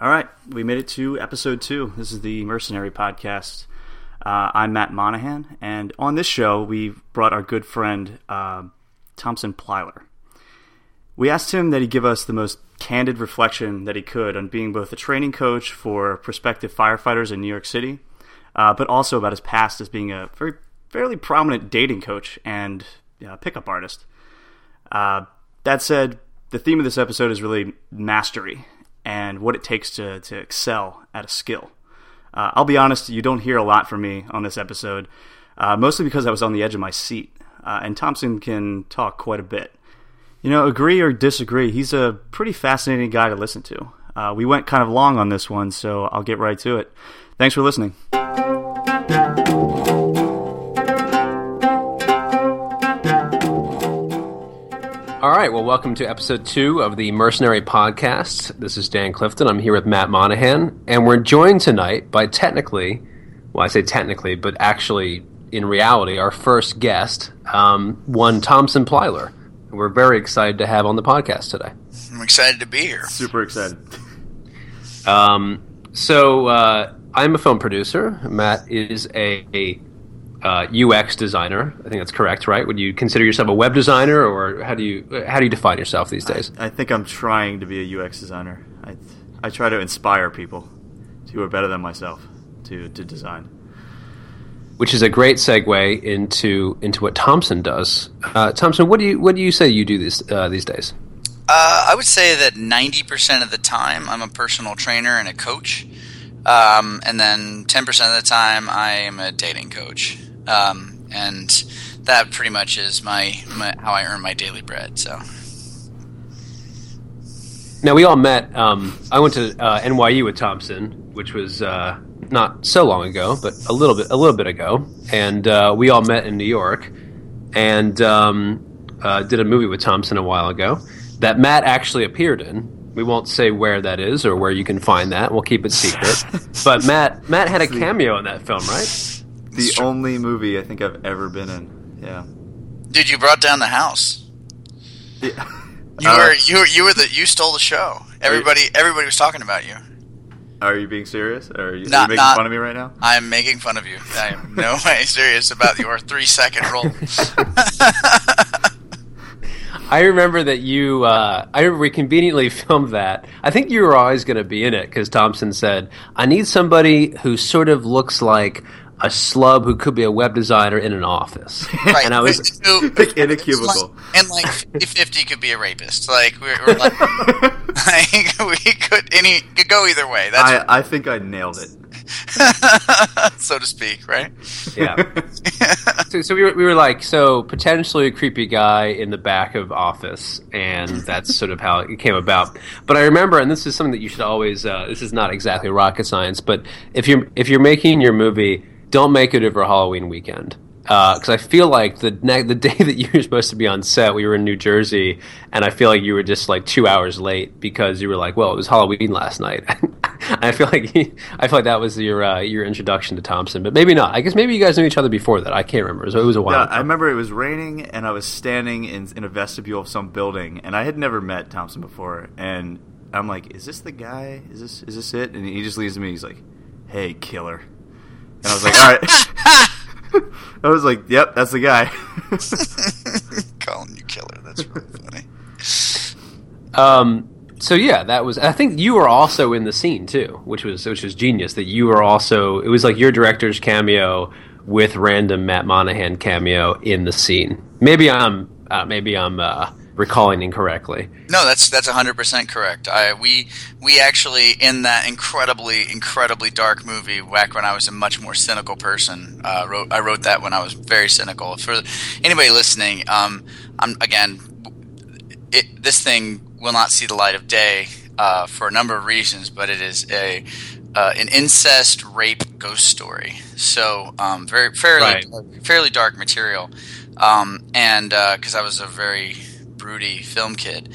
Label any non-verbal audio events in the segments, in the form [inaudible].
All right, we made it to episode two. This is the Mercenary Podcast. Uh, I'm Matt Monihan, and on this show, we brought our good friend uh, Thompson Plyler. We asked him that he give us the most candid reflection that he could on being both a training coach for prospective firefighters in New York City, uh, but also about his past as being a very fairly prominent dating coach and pickup artist. Uh, that said, the theme of this episode is really mastery and what it takes to, to excel at a skill. Uh, I'll be honest, you don't hear a lot from me on this episode, uh, mostly because I was on the edge of my seat, uh, and Thompson can talk quite a bit. You know, agree or disagree, he's a pretty fascinating guy to listen to. Uh, we went kind of long on this one, so I'll get right to it. Thanks for listening. All right. Well, welcome to episode two of the Mercenary Podcast. This is Dan Clifton. I'm here with Matt Monihan, and we're joined tonight by technically, well, I say technically, but actually, in reality, our first guest, um, one Thompson Plyler. We're very excited to have on the podcast today. I'm excited to be here. Super excited. Um, so uh, I'm a film producer. Matt is a, a uh, UX designer. I think that's correct, right? Would you consider yourself a web designer, or how do you how do you define yourself these days? I, I think I'm trying to be a UX designer. I I try to inspire people who are better than myself to to design. Which is a great segue into into what Thompson does. Uh, Thompson, what do you what do you say you do this uh, these days? Uh, I would say that 90% of the time I'm a personal trainer and a coach. Um, and then 10% of the time I am a dating coach um, and that pretty much is my, my, how I earn my daily bread. So. Now we all met. Um, I went to uh, NYU with Thompson, which was uh, not so long ago, but a little bit a little bit ago, and uh, we all met in New York, and um, uh, did a movie with Thompson a while ago that Matt actually appeared in. We won't say where that is or where you can find that. We'll keep it secret. [laughs] but Matt Matt had a cameo in that film, right? The only movie I think I've ever been in. Yeah. Dude, you brought down the house. Yeah. [laughs] You uh, were you were you were the you stole the show. Everybody you, everybody was talking about you. Are you being serious? Or are you, not, are you making not, fun of me right now? I'm making fun of you. I am [laughs] no way serious about your three second rule. [laughs] I remember that you. Uh, I remember we conveniently filmed that. I think you were always going to be in it because Thompson said, "I need somebody who sort of looks like a slub who could be a web designer in an office. Right. And I was like in a cubicle. Like, and like 50 could be a rapist. Like we're, we're like, [laughs] like, we could any could go either way. That's I, I think I nailed it. [laughs] so to speak, right? Yeah. [laughs] so, so we, were, we were like, so potentially a creepy guy in the back of office, and that's sort of how it came about. But I remember, and this is something that you should always. Uh, this is not exactly rocket science, but if you're if you're making your movie don't make it over Halloween weekend because uh, I feel like the ne- the [laughs] day that you were supposed to be on set, we were in New Jersey, and I feel like you were just like two hours late because you were like, "Well, it was Halloween last night." [laughs] I feel like [laughs] I feel like that was your uh, your introduction to Thompson, but maybe not. I guess maybe you guys knew each other before that. I can't remember. So it was a while. Yeah, I remember it was raining, and I was standing in in a vestibule of some building, and I had never met Thompson before, and I'm like, "Is this the guy? Is this is this it?" And he just leaves me. He's like, "Hey, killer." And I was like, all right. [laughs] I was like, yep, that's the guy. [laughs] Calling you killer. That's really funny. Um, so yeah, that was. I think you were also in the scene too, which was which was genius. That you were also. It was like your director's cameo with random Matt Monihan cameo in the scene. Maybe I'm. Uh, maybe I'm. Uh, recalling incorrectly. No, that's that's 100% correct. I we we actually in that incredibly incredibly dark movie back when I was a much more cynical person. Uh, wrote I wrote that when I was very cynical. For anybody listening, um, I'm again, it, this thing will not see the light of day uh, for a number of reasons, but it is a uh, an incest rape ghost story. So um, very fairly right. fairly dark material. Um, and because uh, I was a very broody film kid,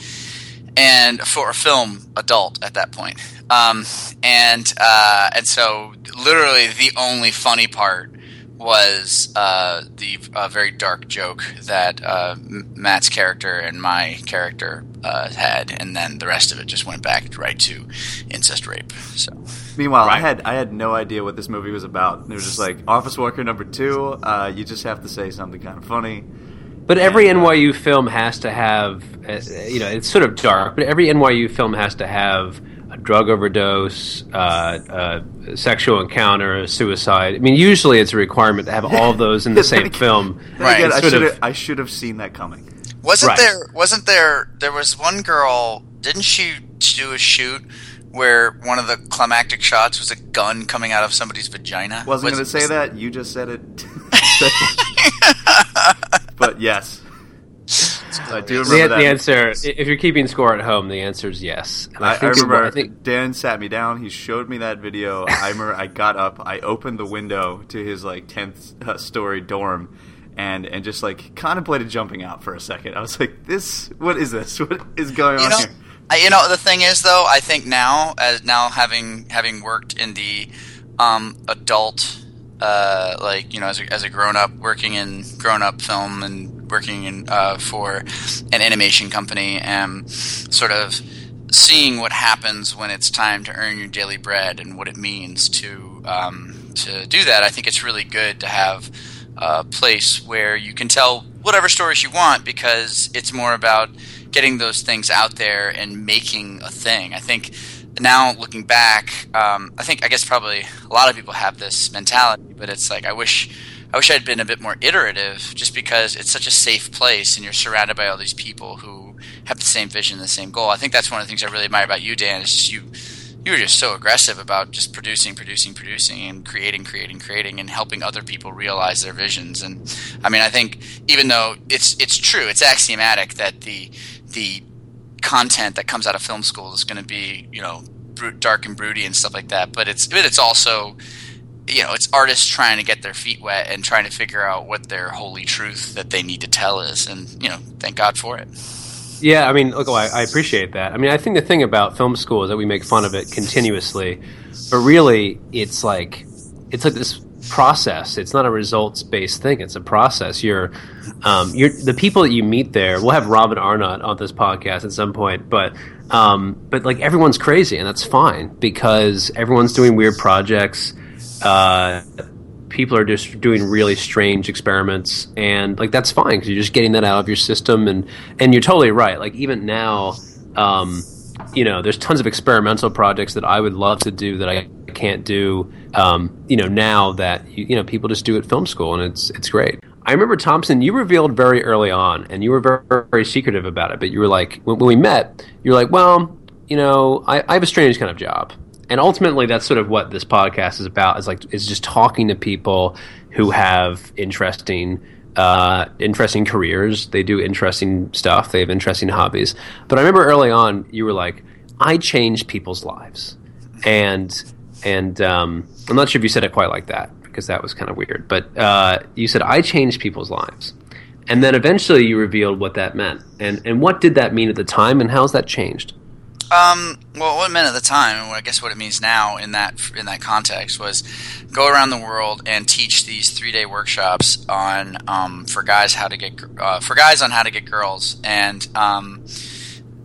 and for a film adult at that point. Um, and uh, and so literally the only funny part was uh, the uh, very dark joke that uh, Matt's character and my character uh, had, and then the rest of it just went back right to incest rape. So. Meanwhile, right. I had I had no idea what this movie was about. It was just like Office Worker number two. Uh, you just have to say something kind of funny. But every uh, NYU film has to have, you know, it's sort of dark. But every NYU film has to have a drug overdose, uh, a sexual encounter, a suicide. I mean, usually it's a requirement to have all of those in the [laughs] same film. Right. Again, I should have I should have seen that coming. Wasn't right. there? Wasn't there? There was one girl. Didn't she do a shoot? Where one of the climactic shots was a gun coming out of somebody's vagina. Wasn't was, going to say was, that. You just said it. [laughs] [laughs] but yes, I do remember the, that. the answer. If you're keeping score at home, the answer is yes. And I, I, I remember. I think Dan sat me down. He showed me that video. I remember. I got up. I opened the window to his like tenth uh, story dorm, and and just like contemplated jumping out for a second. I was like, "This. What is this? What is going you on know, here?" I, you know, the thing is, though, I think now, as now having having worked in the um, adult uh, like you know as a, as a grown up working in grown up film and working in uh, for an animation company and sort of seeing what happens when it's time to earn your daily bread and what it means to um, to do that. I think it's really good to have a place where you can tell whatever stories you want because it's more about getting those things out there and making a thing. I think now looking back, um, I think I guess probably a lot of people have this mentality, but it's like I wish I wish I'd been a bit more iterative, just because it's such a safe place and you're surrounded by all these people who have the same vision, the same goal. I think that's one of the things I really admire about you, Dan. Is just you you were just so aggressive about just producing, producing, producing, and creating, creating, creating, and helping other people realize their visions. And I mean, I think even though it's it's true, it's axiomatic that the the content that comes out of film school is going to be you know dark and broody and stuff like that. But it's but it's also you know it's artists trying to get their feet wet and trying to figure out what their holy truth that they need to tell is, and you know thank God for it. Yeah, I mean, look, oh, I, I appreciate that. I mean, I think the thing about film school is that we make fun of it continuously, but really, it's like it's like this process. It's not a results based thing. It's a process. You're, um, you're the people that you meet there. We'll have Robin Arnott on this podcast at some point, but um, but like everyone's crazy, and that's fine because everyone's doing weird projects. Uh, people are just doing really strange experiments, and like that's fine because you're just getting that out of your system, and and you're totally right. Like even now. Um, you know, there's tons of experimental projects that I would love to do that I can't do, um, you know, now that you, know people just do at film school, and it's it's great. I remember Thompson, you revealed very early on, and you were very, very secretive about it. But you were like, when, when we met, you were like, well, you know, I, I have a strange kind of job, and ultimately, that's sort of what this podcast is about. Is like is just talking to people who have interesting uh, interesting careers. They do interesting stuff. They have interesting hobbies. But I remember early on, you were like, "I change people's lives," and and um, I'm not sure if you said it quite like that because that was kind of weird. But uh, you said, "I changed people's lives," and then eventually you revealed what that meant. And and what did that mean at the time, and how's that changed? Um, well, what it meant at the time, and I guess what it means now in that in that context was go around the world and teach these three day workshops on um, for guys how to get uh, for guys on how to get girls, and um,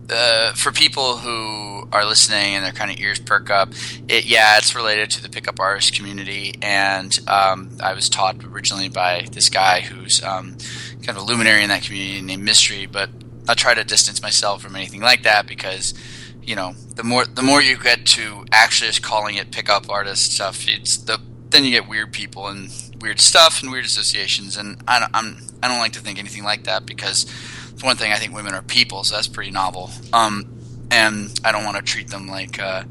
uh, for people who are listening and their kind of ears perk up, it yeah, it's related to the pickup artist community, and um, I was taught originally by this guy who's um, kind of a luminary in that community named Mystery, but I try to distance myself from anything like that because you know, the more the more you get to actually just calling it pickup artist stuff, it's the then you get weird people and weird stuff and weird associations, and I don't, I'm I don't like to think anything like that because for one thing, I think women are people, so that's pretty novel. Um, and I don't want to treat them like. Uh,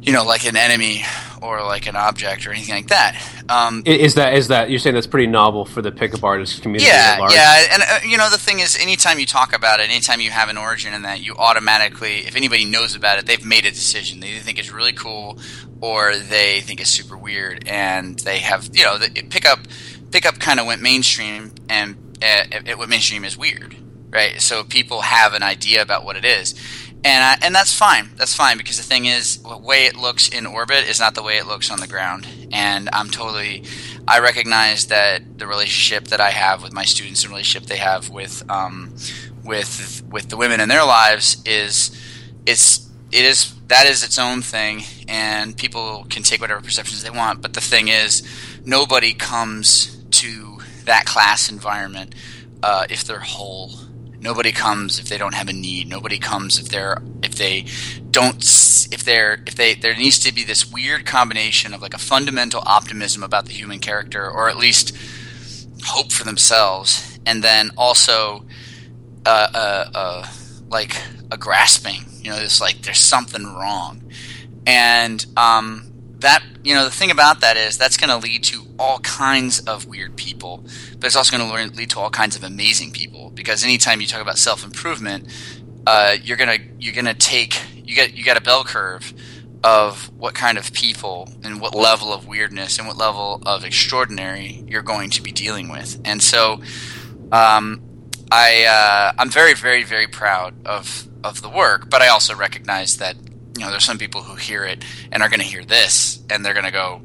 you know, like an enemy or like an object or anything like that. Um, is that is that you're saying that's pretty novel for the pickup artist community? Yeah, yeah, and uh, you know the thing is, anytime you talk about it, anytime you have an origin in that, you automatically, if anybody knows about it, they've made a decision. They either think it's really cool or they think it's super weird, and they have you know the pickup pickup kind of went mainstream, and uh, it went mainstream is weird, right? So people have an idea about what it is and I, and that's fine. That's fine because the thing is, the way it looks in orbit is not the way it looks on the ground. And I'm totally, I recognize that the relationship that I have with my students, and relationship they have with um, with with the women in their lives, is it's it is that is its own thing, and people can take whatever perceptions they want. But the thing is, nobody comes to that class environment uh, if they're whole. Nobody comes if they don't have a need. Nobody comes if they're if they don't if they're if they there needs to be this weird combination of like a fundamental optimism about the human character, or at least hope for themselves, and then also uh, uh, uh, like a grasping. You know, it's like there's something wrong, and um, that you know the thing about that is that's going to lead to all kinds of weird people, but it's also going to lead to all kinds of amazing people. Because anytime you talk about self improvement, uh, you're gonna you're gonna take you get you got a bell curve of what kind of people and what level of weirdness and what level of extraordinary you're going to be dealing with, and so. Um, I uh, I'm very very very proud of of the work, but I also recognize that you know there's some people who hear it and are going to hear this and they're going to go,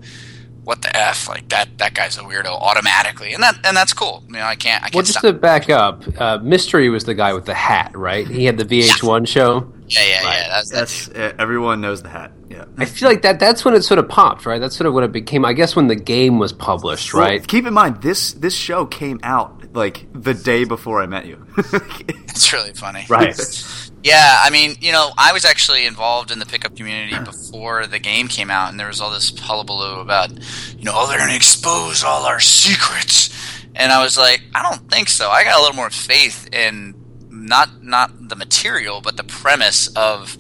"What the f?" Like that that guy's a weirdo automatically, and that and that's cool. You know, I can't. I can't Well, just stop. to back up, uh, Mystery was the guy with the hat, right? He had the VH1 show. yeah, yeah, Right. yeah. That's, that's That's uh, everyone knows the hat. Yeah. I feel like that that's when it sort of popped, right? That's sort of when it became, I guess, when the game was published, Well, right? keep in mind this this show came out like the day before I met you. [laughs] it's really funny. Right. [laughs] Yeah, I mean, you know, I was actually involved in the pickup community [clears throat] before the game came out, and there was all this hullabaloo about, you know, oh, they're going to expose all our secrets, and I was like, I don't think so. I got a little more faith in not not the material, but the premise of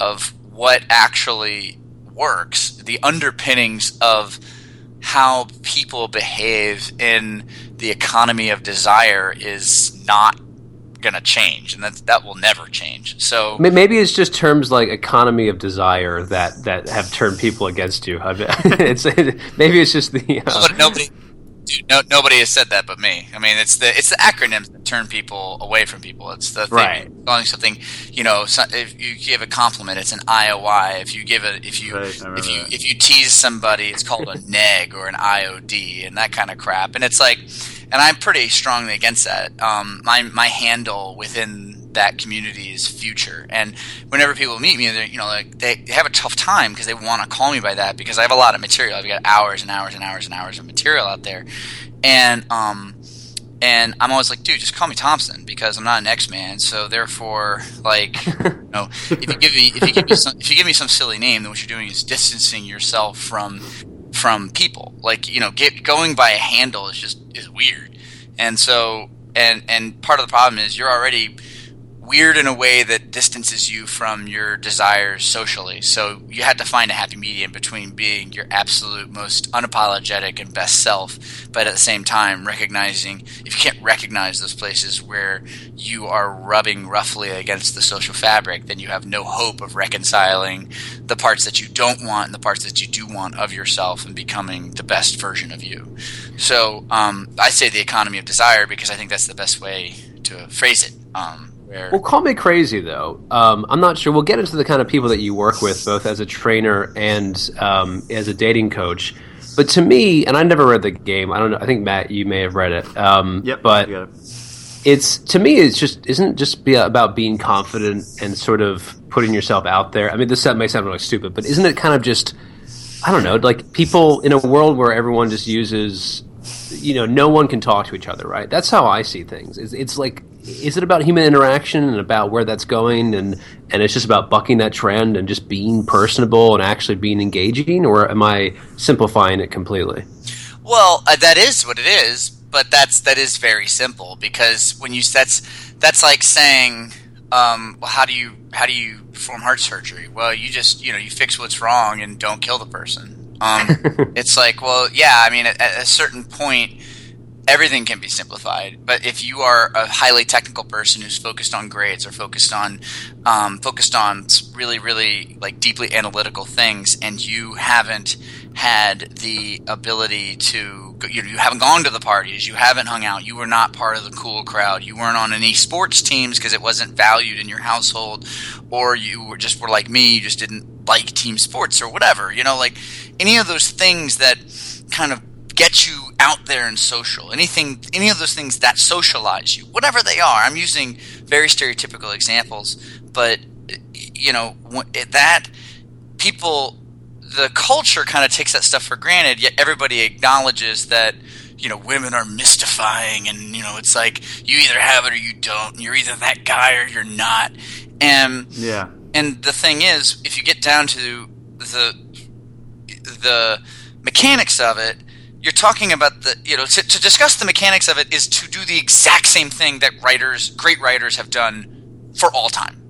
of what actually works, the underpinnings of how people behave in the economy of desire is not going to change, and that that will never change. So Maybe it's just terms like economy of desire that, that have turned people against you. I [laughs] it's [laughs] maybe it's just the uh, nobody, dude, no, nobody has said that but me. I mean, it's the it's the acronyms that turn people away from people. It's the thing, Right. calling something. You know, so, if you give a compliment, it's an IOI. If you give a if you Right, if you that. if you tease somebody, it's called a [laughs] neg or an IOD and that kind of crap. And it's like, and I'm pretty strongly against that. Um, my my handle within that community's future. And whenever people meet me, they're you know like they have a tough time because they want to call me by that because I have a lot of material. I've got hours and hours and hours and hours of material out there, and um. And I'm always like, dude, just call me Thompson because I'm not an X Man. So therefore, like, [laughs] you know, if you give me if you give me some if you give me some silly name, then what you're doing is distancing yourself from from people. Like, you know, get going by a handle is just is weird. And so and and part of the problem is you're already weird in a way that distances you from your desires socially. So you had to find a happy medium between being your absolute most unapologetic and best self, but at the same time recognizing if you can't recognize those places where you are rubbing roughly against the social fabric, then you have no hope of reconciling the parts that you don't want and the parts that you do want of yourself and becoming the best version of you. So um, I say the economy of desire because I think that's the best way to phrase it. Um, where Well, call me crazy though. Um, I'm not sure. We'll get into the kind of people that you work with, both as a trainer and um, as a dating coach. But to me, and I never read the game. I don't know. I think Matt, you may have read it. Um, yep. But you got it. it's to me, it's just isn't just be about being confident and sort of putting yourself out there. I mean, this may sound really stupid, but isn't it kind of just I don't know, like people in a world where everyone just uses, you know, no one can talk to each other, right? That's how I see things. It's, it's like, is it about human interaction and about where that's going, and and it's just about bucking that trend and just being personable and actually being engaging, or am I simplifying it completely? Well, uh, that is what it is, but that's that is very simple because when you that's that's like saying, um, well, how do you how do you perform heart surgery? Well, you just you know you fix what's wrong and don't kill the person. Um, [laughs] it's like, well, yeah, I mean, at, at a certain point, everything can be simplified. But if you are a highly technical person who's focused on grades or focused on um, focused on really, really like deeply analytical things, and you haven't had the ability to you, know, you haven't gone to the parties, you haven't hung out, you were not part of the cool crowd, you weren't on any sports teams because it wasn't valued in your household, or you were just were like me, you just didn't like team sports or whatever. You know, like any of those things that kind of get you out there and social. Anything, any of those things that socialize you, whatever they are. I'm using very stereotypical examples, but you know that people, the culture kind of takes that stuff for granted. Yet everybody acknowledges that you know women are mystifying, and you know it's like you either have it or you don't. And you're either that guy or you're not. And yeah, and the thing is, if you get down to the the mechanics of it, you're talking about the you know to, to, discuss the mechanics of it is to do the exact same thing that writers great writers have done for all time.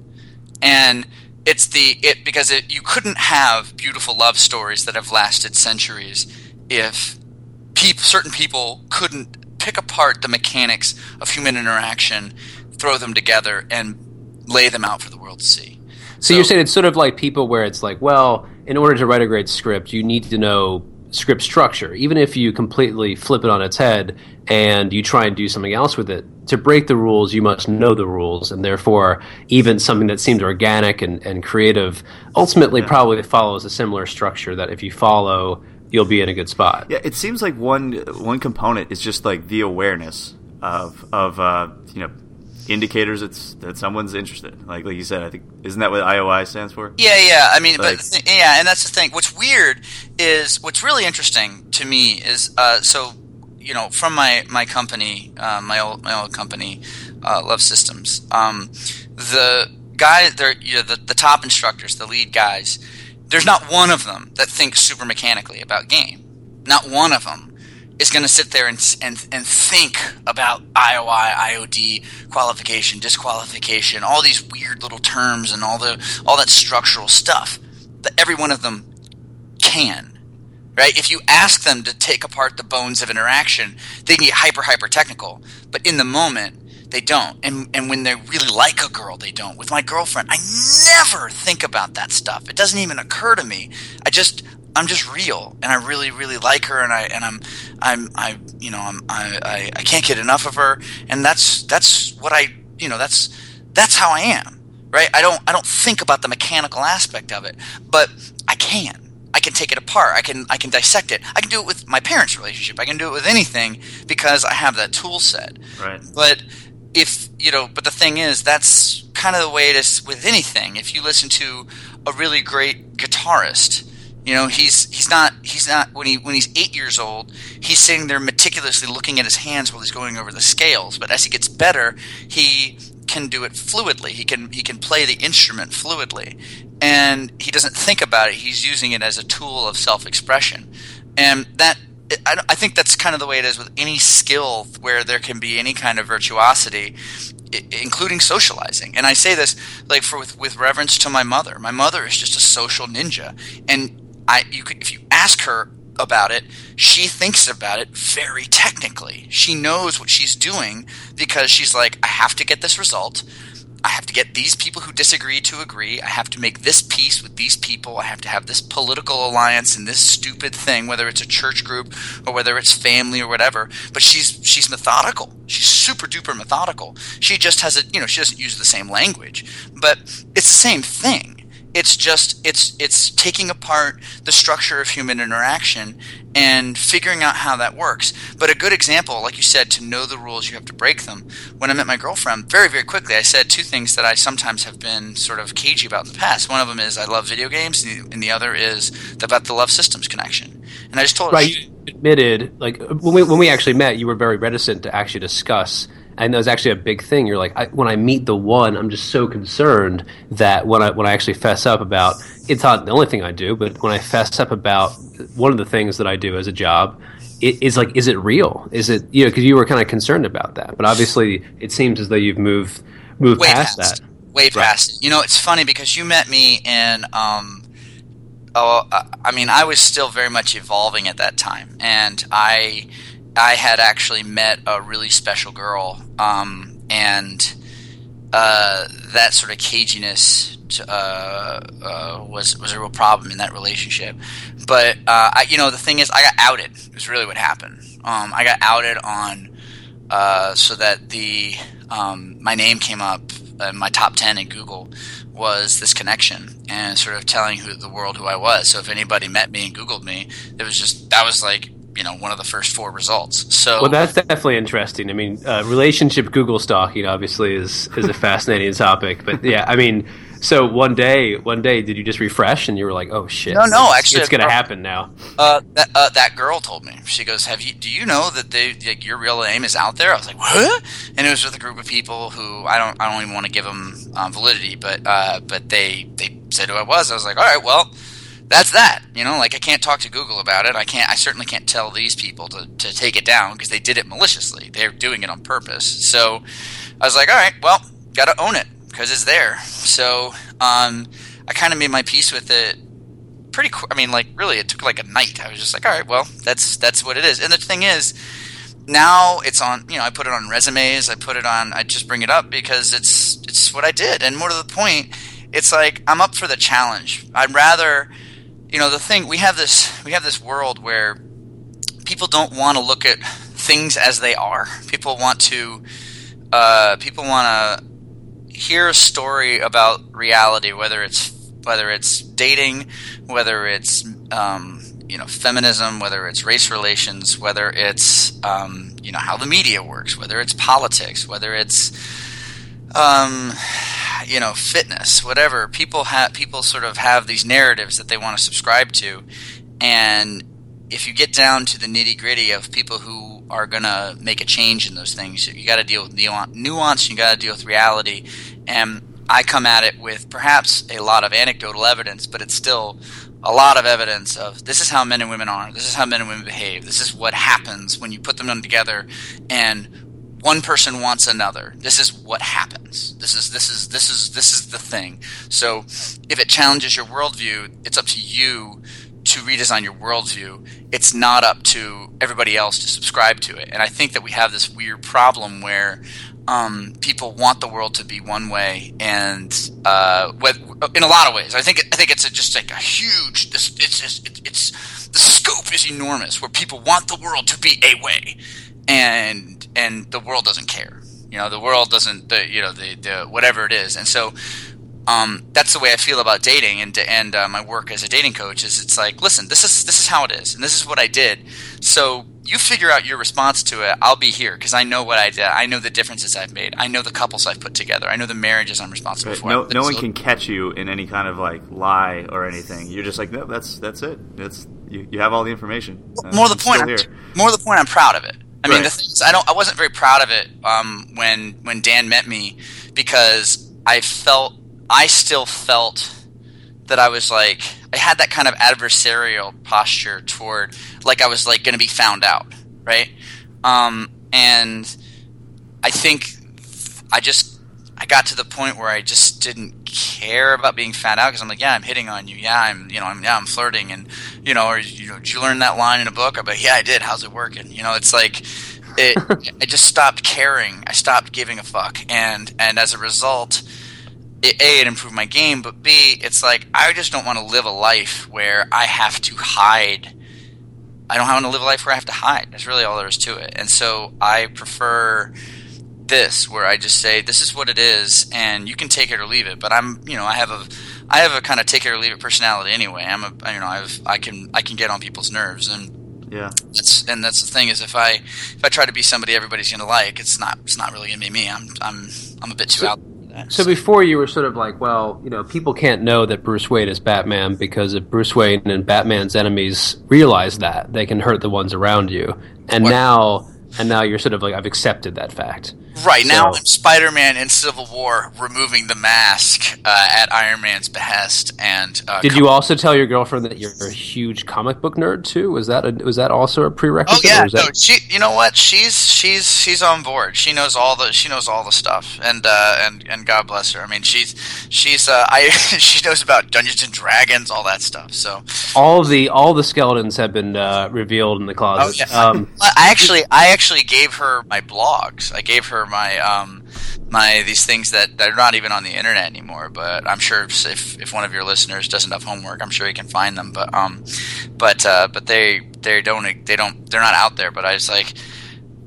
And it's the it because it, you couldn't have beautiful love stories that have lasted centuries if certain people couldn't pick apart the mechanics of human interaction throw them together and lay them out for the world to see so, so you're saying it's sort of like people where it's like well in order to write a great script you need to know script structure, even if you completely flip it on its head and you try and do something else with it. To break the rules, you must know the rules, and therefore, even something that seems organic and, and creative ultimately yeah. probably follows a similar structure that if you follow, you'll be in a good spot. Yeah, it seems like one one component is just like the awareness of of uh, you know indicators it's that someone's interested. Like like you said, I think isn't that what IOI stands for? Yeah, yeah. I mean, like, but yeah, and that's the thing. What's weird is what's really interesting to me is uh, so you know from my my company, uh, my old my old company, uh, Love Systems. Um, the guy, they're you know, the the top instructors, the lead guys. There's not one of them that thinks super mechanically about game. Not one of them is going to sit there and, and, and think about IOI, IOD, qualification, disqualification, all these weird little terms and all the all that structural stuff. That every one of them can, right? If you ask them to take apart the bones of interaction, they can get hyper hyper technical. But in the moment, they don't. And and when they really like a girl, they don't. With my girlfriend, I never think about that stuff. It doesn't even occur to me. I just I'm just real, and I really, really like her, and I and I'm, I'm, I, you know, I'm, I, I, I can't get enough of her, and that's that's what I, you know, that's that's how I am, right? I don't I don't think about the mechanical aspect of it, but I can. I can take it apart. I can I can dissect it. I can do it with my parents' relationship. I can do it with anything because I have that tool set. Right. But if you know, but the thing is, that's kind of the way it is with anything. If you listen to a really great guitarist you know, he's he's not he's not when he when he's eight years old, he's sitting there meticulously looking at his hands while he's going over the scales. But as he gets better, he can do it fluidly. He can he can play the instrument fluidly, and he doesn't think about it. He's using it as a tool of self expression, and that I, I think that's kind of the way it is with any skill where there can be any kind of virtuosity including socializing. And I say this like for with, with reverence to my mother. My mother is just a social ninja, and I you could if you ask her about it, she thinks about it very technically. She knows what she's doing because she's like, I have to get this result. I have to get these people who disagree to agree. I have to make this peace with these people. I have to have this political alliance and this stupid thing, whether it's a church group or whether it's family or whatever. But she's she's methodical. She's super duper methodical. She just has a you know she doesn't use the same language, but it's the same thing it's just it's it's taking apart the structure of human interaction and figuring out how that works. But a good example, like you said, to know the rules, you have to break them. When I met my girlfriend, very very quickly, I said two things that I sometimes have been sort of cagey about in the past. One of them is I love video games, and the other is about the love systems connection. And I just told her, right. You admitted, like when we when we actually met, you were very reticent to actually discuss and that was actually a big thing. You're like, I, when I meet the one, I'm just so concerned that when I when I actually fess up about it's not the only thing I do, but when I fess up about one of the things that I do as a job, it is like, is it real? Is it you know? Because you were kind of concerned about that, but obviously it seems as though you've moved moved past, past, that. Way right. past. You know, it's funny because you met me in. Um, oh, I mean, I was still very much evolving at that time, and I I had actually met a really special girl, um, and uh, that sort of caginess uh, uh, was was a real problem in that relationship. But uh, I, you know, the thing is, I got outed. Is really what happened. Um, I got outed on uh, so that the um, my name came up in my top ten in Google was this connection and sort of telling who the world who I was. So if anybody met me and Googled me, it was just that was like you know one of the first four results. So well, that's definitely interesting. I mean, uh, relationship Google stalking obviously is is a fascinating topic. But yeah, I mean, so one day, one day, did you just refresh and you were like, oh shit? No, no, actually, it's going to happen now. Uh, that uh, that girl told me. She goes, "Have you? Do you know that they like, your real name is out there?" I was like, "What?" And it was with a group of people who I don't I don't even want to give them um, validity, but uh, but they they said who I was. I was like, "All right, well." That's that. You know, like I can't talk to Google about it. I can't. I certainly can't tell these people to, to take it down because they did it maliciously. They're doing it on purpose. So I was like, all right, well, got to own it because it's there. So um, I kind of made my peace with it pretty. Qu- I mean, like really, it took like a night. I was just like, all right, well, that's that's what it is. And the thing is, now it's on. You know, I put it on resumes. I put it on. I just bring it up because it's it's what I did. And more to the point, it's like I'm up for the challenge. I'd rather you know the thing we have this we have this world where people don't want to look at things as they are. People want to uh, people want to hear a story about reality whether it's whether it's dating whether it's um, you know feminism whether it's race relations whether it's um, you know how the media works whether it's politics whether it's um, you know, fitness, whatever. People have people sort of have these narratives that they want to subscribe to, and if you get down to the nitty gritty of people who are going to make a change in those things, you got to deal with nuance. You got to deal with reality, and I come at it with perhaps a lot of anecdotal evidence, but it's still a lot of evidence of this is how men and women are. This is how men and women behave. This is what happens when you put them together, and one person wants another. This is what happens. This is this is this is this is the thing. So if it challenges your worldview, it's up to you to redesign your worldview. It's not up to everybody else to subscribe to it. And I think that we have this weird problem where um, people want the world to be one way, and uh, in a lot of ways, I think I think it's a, just like a huge. This, it's just, it's the scope is enormous, where people want the world to be a way, and and the world doesn't care. You know, the world doesn't, the, you know, the, the whatever it is, and so um, that's the way I feel about dating and and uh, my work as a dating coach. Is it's like, listen, this is this is how it is, and this is what I did. So you figure out your response to it. I'll be here because I know what I did. I know the differences I've made. I know the couples I've put together. I know the marriages I'm responsible right. for. No, no one can catch you in any kind of like lie or anything. You're just like, no, that's that's it. That's you, you have all the information. Uh, more the point. more the point. I'm proud of it. I right. mean, the thing is, I don't. I wasn't very proud of it um, when when Dan met me because I felt I still felt that I was like I had that kind of adversarial posture toward like I was like going to be found out, right? Um, and I think I just I got to the point where I just didn't care about being found out because I'm like, yeah, I'm hitting on you. Yeah, I'm, you know, I'm, yeah, I'm flirting, and you know, or you know, did you learn that line in a book? I'm like, yeah, I did. How's it working? You know, it's like, it. [laughs] I just stopped caring. I stopped giving a fuck, and and as a result, it, a it improved my game, but b it's like I just don't want to live a life where I have to hide. I don't want to live a life where I have to hide. That's really all there is to it, and so I prefer this where I just say this is what it is and you can take it or leave it but I'm you know I have a I have a kind of take it or leave it personality anyway I'm a you know I've I can I can get on people's nerves and yeah that's and that's the thing is if I if I try to be somebody everybody's gonna like it's not it's not really gonna be me I'm I'm I'm a bit too so, out so before you were sort of like, well, you know, people can't know that Bruce Wayne is Batman because if Bruce Wayne and Batman's enemies realize that, they can hurt the ones around you. And what? now, and now you're sort of like, I've accepted that fact. Right so, now, Spider-Man in Civil War removing the mask uh, at Iron Man's behest. And uh, did you also tell your girlfriend that you're a huge comic book nerd too? Was that a, was that also a prerequisite? Oh yeah, no, she. You know what? She's she's she's on board. She knows all the she knows all the stuff. And uh, and and God bless her. I mean, she's she's uh, [laughs] I she knows about Dungeons and Dragons, all that stuff. So all the all the skeletons have been uh, revealed in the closet. Oh, yeah. um, I actually I actually gave her my blogs. I gave her my um, my these things that they're not even on the internet anymore. But I'm sure if if one of your listeners doesn't have homework, I'm sure he can find them. But um, but uh, but they they don't they don't they're not out there. But I was like.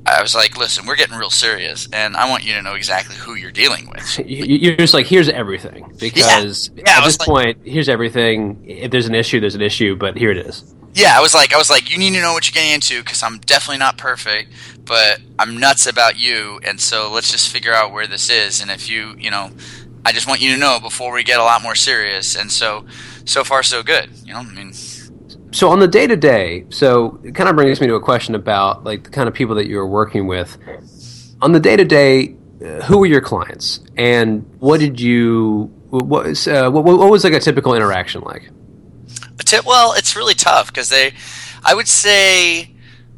I was like, listen, we're getting real serious, and I want you to know exactly who you're dealing with. [laughs] You're just like, here's everything. Because yeah. Yeah, at this like, point, here's everything. If there's an issue, there's an issue, but here it is. Yeah, I was like, I was like, you need to know what you're getting into because I'm definitely not perfect, but I'm nuts about you, and so let's just figure out where this is. And if you, you know, I just want you to know before we get a lot more serious. And so, so far, so good. You know, I mean. So on the day to day, so it kind of brings me to a question about like the kind of people that you were working with. On the day to day, who were your clients, and what did you what was uh, what, what was like a typical interaction like? well, it's really tough because they, I would say,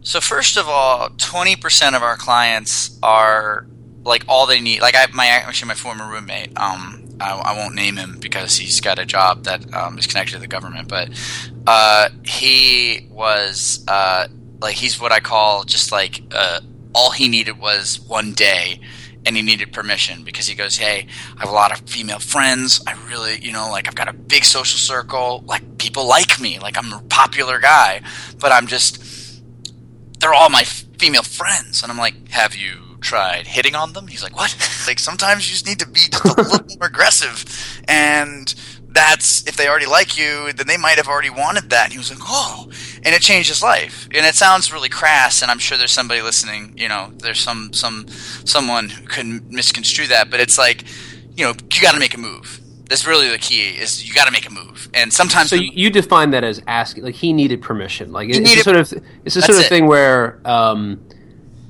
so first of all, twenty percent of our clients are like all they need. Like I, my actually my former roommate, um, I, I won't name him because he's got a job that um, is connected to the government, but uh, he was uh, like he's what I call just like uh, all he needed was one day and he needed permission because he goes, Hey, I have a lot of female friends. I really, you know, like I've got a big social circle. Like people like me. Like I'm a popular guy, but I'm just, they're all my female friends. And I'm like, Have you tried hitting on them? He's like, What? [laughs] like sometimes you just need to be just a little [laughs] more aggressive. And that's if they already like you, then they might have already wanted that. And he was like, oh, and it changed his life. And it sounds really crass, and I'm sure there's somebody listening. You know, there's some some someone who can misconstrue that, but it's like, you know, you got to make a move. That's really the key. Is you got to make a move, and sometimes. So you define that as asking, like he needed permission. Like it's needed, sort of it's a sort of it. thing where um,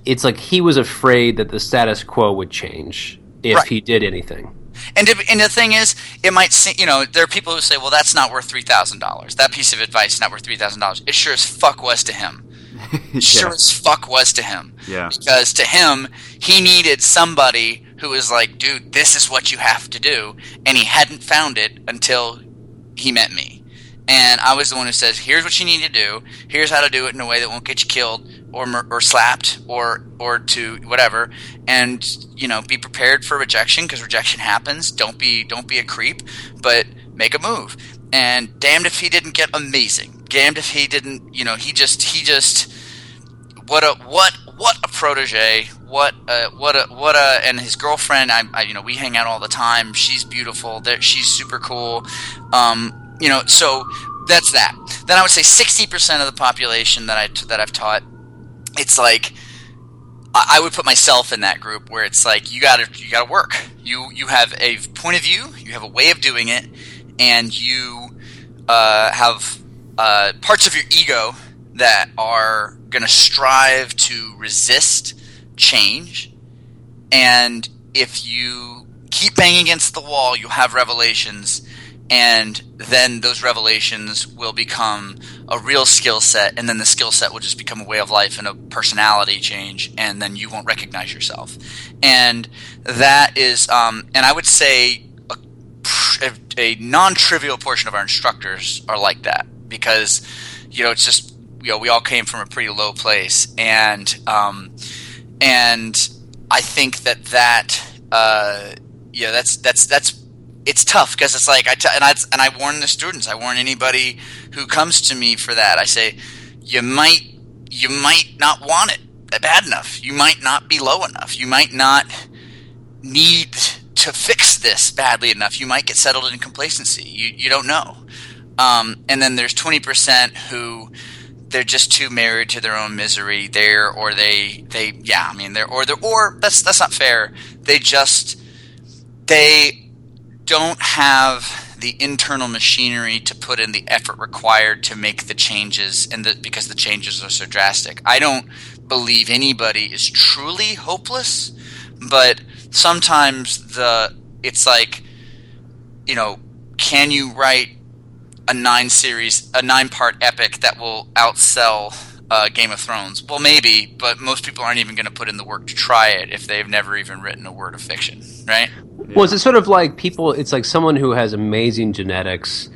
it's like he was afraid that the status quo would change if right. he did anything. And, if, and the thing is, it might seem, you know, there are people who say, well, that's not worth $3,000. That piece of advice is not worth $3,000. It sure as fuck was to him. [laughs] yeah. Sure as fuck was to him. Yeah. Because to him, he needed somebody who was like, dude, this is what you have to do. And he hadn't found it until he met me. And I was the one who says, here's what you need to do. Here's how to do it in a way that won't get you killed or or slapped or or to whatever and you know be prepared for rejection because rejection happens don't be don't be a creep but make a move and damned if he didn't get amazing damned if he didn't you know he just he just what a what what a protege what a what a what a and his girlfriend I, I you know we hang out all the time. She's beautiful. She's super cool. Um you know so that's that. Then i would say 60% of the population that i that i've taught it's like I would put myself in that group where it's like you got to you got to work. You you have a point of view, you have a way of doing it, and you uh, have uh, parts of your ego that are going to strive to resist change. And if you keep banging against the wall, you'll have revelations and then those revelations will become a real skill set and then the skill set will just become a way of life and a personality change and then you won't recognize yourself and that is um, and i would say a, a, non-trivial portion of our instructors are like that because you know it's just you know we all came from a pretty low place and um, and i think that that uh, yeah that's that's that's it's tough because it's like I t- and I and I warn the students. I warn anybody who comes to me for that. I say you might you might not want it bad enough. You might not be low enough. You might not need to fix this badly enough. You might get settled in complacency. You you don't know. Um, and then there's 20% who they're just too married to their own misery there or they they yeah, I mean they're or they're or that's that's not fair. They just they don't have the internal machinery to put in the effort required to make the changes and the, because the changes are so drastic. I don't believe anybody is truly hopeless, but sometimes the it's like you know, can you write a nine series a nine part epic that will outsell uh, Game of Thrones? Well, maybe, but most people aren't even going to put in the work to try it if they've never even written a word of fiction, right? Well, is it sort of like people? It's like someone who has amazing genetics.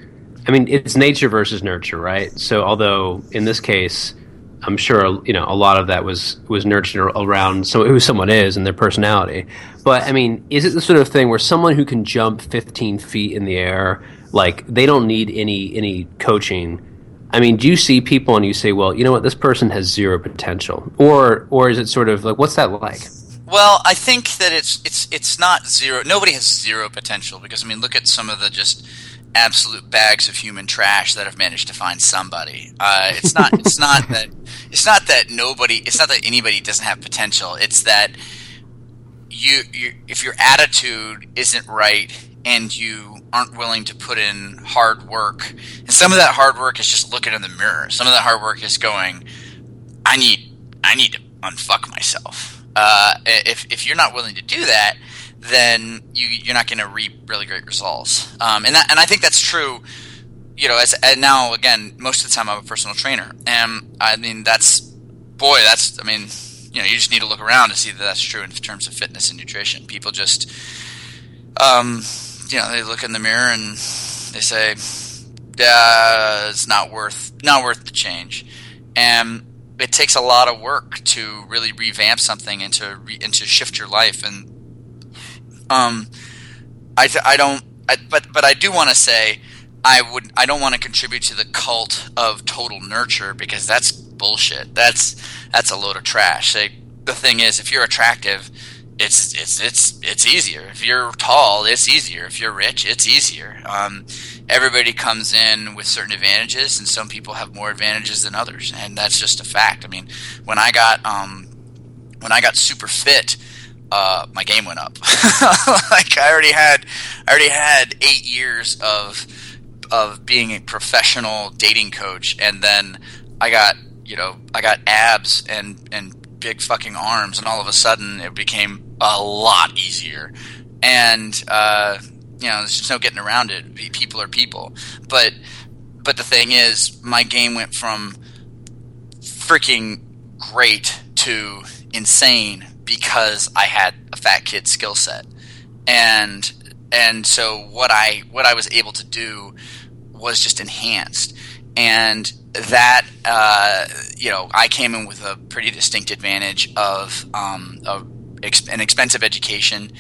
I mean, it's nature versus nurture, right? So, although in this case, I'm sure you know a lot of that was was nurtured around who someone is and their personality. But I mean, is it the sort of thing where someone who can jump 15 feet in the air, like they don't need any any coaching? I mean, do you see people and you say, well, you know what, this person has zero potential, or or is it sort of like what's that like? Well, I think that it's it's it's not zero. Nobody has zero potential because I mean, look at some of the just absolute bags of human trash that have managed to find somebody. Uh, it's not. it's [laughs] not that. It's not that nobody. It's not that anybody doesn't have potential. It's that you, you if your attitude isn't right and you aren't willing to put in hard work, and some of that hard work is just looking in the mirror. Some of that hard work is going, I need, I need to unfuck myself. Uh, if if you're not willing to do that, then you you're not going to reap really great results. Um, and that, and I think that's true. You know, as and now again, most of the time I'm a personal trainer, and I mean that's boy, that's I mean, you know, you just need to look around to see that that's true in terms of fitness and nutrition. People just, um, you know, they look in the mirror and they say, "Yeah, it's not worth not worth the change," and it takes a lot of work to really revamp something and to re, and to shift your life and um, I, I don't, I, but but I do want to say I would I don't want to contribute to the cult of total nurture because that's bullshit. That's that's a load of trash. Like, the thing is, if you're attractive, it's it's it's it's easier. If you're tall, it's easier. If you're rich, it's easier. Um, everybody comes in with certain advantages, and some people have more advantages than others, and that's just a fact. I mean, when I got um, when I got super fit uh, my game went up. [laughs] like I already had, I already had eight years of of being a professional dating coach, and then I got you know I got abs and and big fucking arms, and all of a sudden it became a lot easier. And uh, you know, there's just no getting around it. People are people, but but the thing is, my game went from freaking great to insane because I had a fat kid skill set, and and so what I what I was able to do was just enhanced, and that uh, you know I came in with a pretty distinct advantage of um, a, an expensive education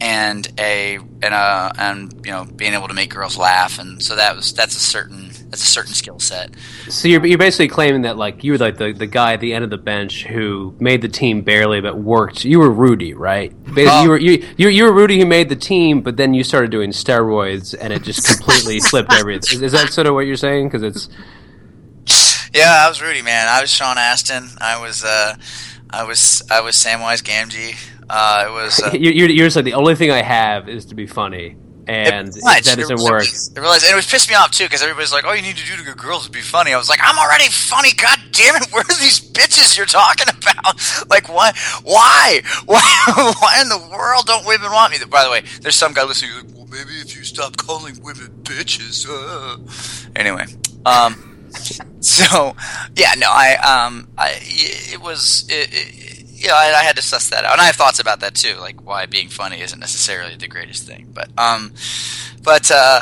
and a and a and you know being able to make girls laugh, and so that was that's a certain that's a certain skill set. So you're, you're basically claiming that like you were like the, the guy at the end of the bench who made the team barely but worked. You were Rudy, right? Basically, um, you were you, you, you were Rudy who made the team, but then you started doing steroids and it just completely [laughs] flipped everything. Is, is, that sort of what you're saying? Because it's yeah, I was Rudy, man. I was Sean Astin. I was uh, I was I was Samwise Gamgee. Uh, it was uh, [laughs] you're, you're just like the only thing I have is to be funny and it, that doesn't work. I realized, and it was pissed me off too because everybody's like, "All you need to do to get girls is be funny." I was like, "I'm already funny. God damn it! [laughs] Where are these bitches you're talking about? [laughs] Like, why, why, why, why in the world don't women want me?" By the way, there's some guy listening. Like, well, maybe if you stop calling women bitches. Uh. Anyway, um, [laughs] so yeah, no, I um, I it was it, it you know, I, I, had to suss that out, and I have thoughts about that too, like why being funny isn't necessarily the greatest thing. But, um, but, uh,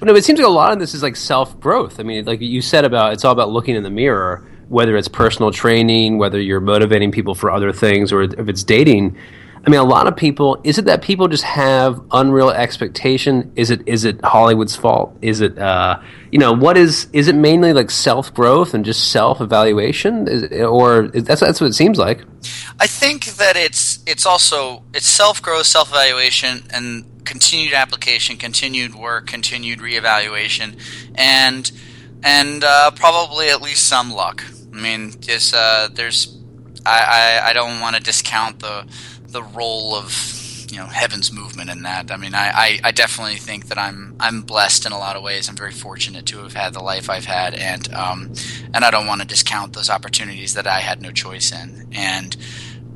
but no, it seems like a lot of this is like self growth. I mean, like you said about it's all about looking in the mirror, whether it's personal training, whether you're motivating people for other things, or if it's dating. I mean, a lot of people. Is it that people just have unreal expectation? Is it is it Hollywood's fault? Is it uh, you know what is is it mainly like self growth and just self evaluation, or is, that's that's what it seems like? I think that it's it's also it's self growth, self evaluation, and continued application, continued work, continued reevaluation, and and uh, probably at least some luck. I mean, just uh, there's I, I, I don't want to discount the the role of you know heaven's movement in that. I mean, I, I, I, definitely think that I'm I'm blessed in a lot of ways. I'm very fortunate to have had the life I've had, and um, and I don't want to discount those opportunities that I had no choice in. And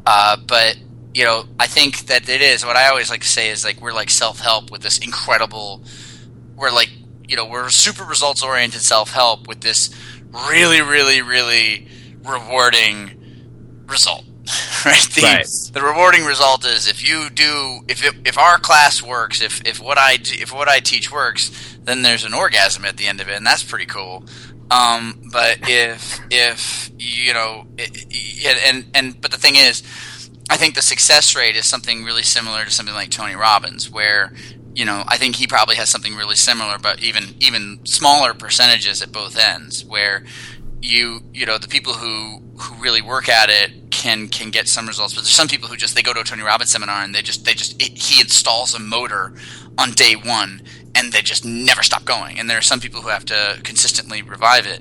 uh, but you know, I think that it is what I always like to say is like we're like self help with this incredible. We're like you know we're super results oriented self help with this really really really rewarding result [laughs] right? The, right. the rewarding result is if you do if it, if our class works, if if what I do, if what I teach works, then there's an orgasm at the end of it, and that's pretty cool. Um, but if if you know, it, and and but the thing is, I think the success rate is something really similar to something like Tony Robbins, where you know I think he probably has something really similar, but even even smaller percentages at both ends, where you you know the people who who really work at it can can get some results but there's some people who just they go to a tony robbins seminar and they just they just it, he installs a motor on day one and they just never stop going. And there are some people who have to consistently revive it,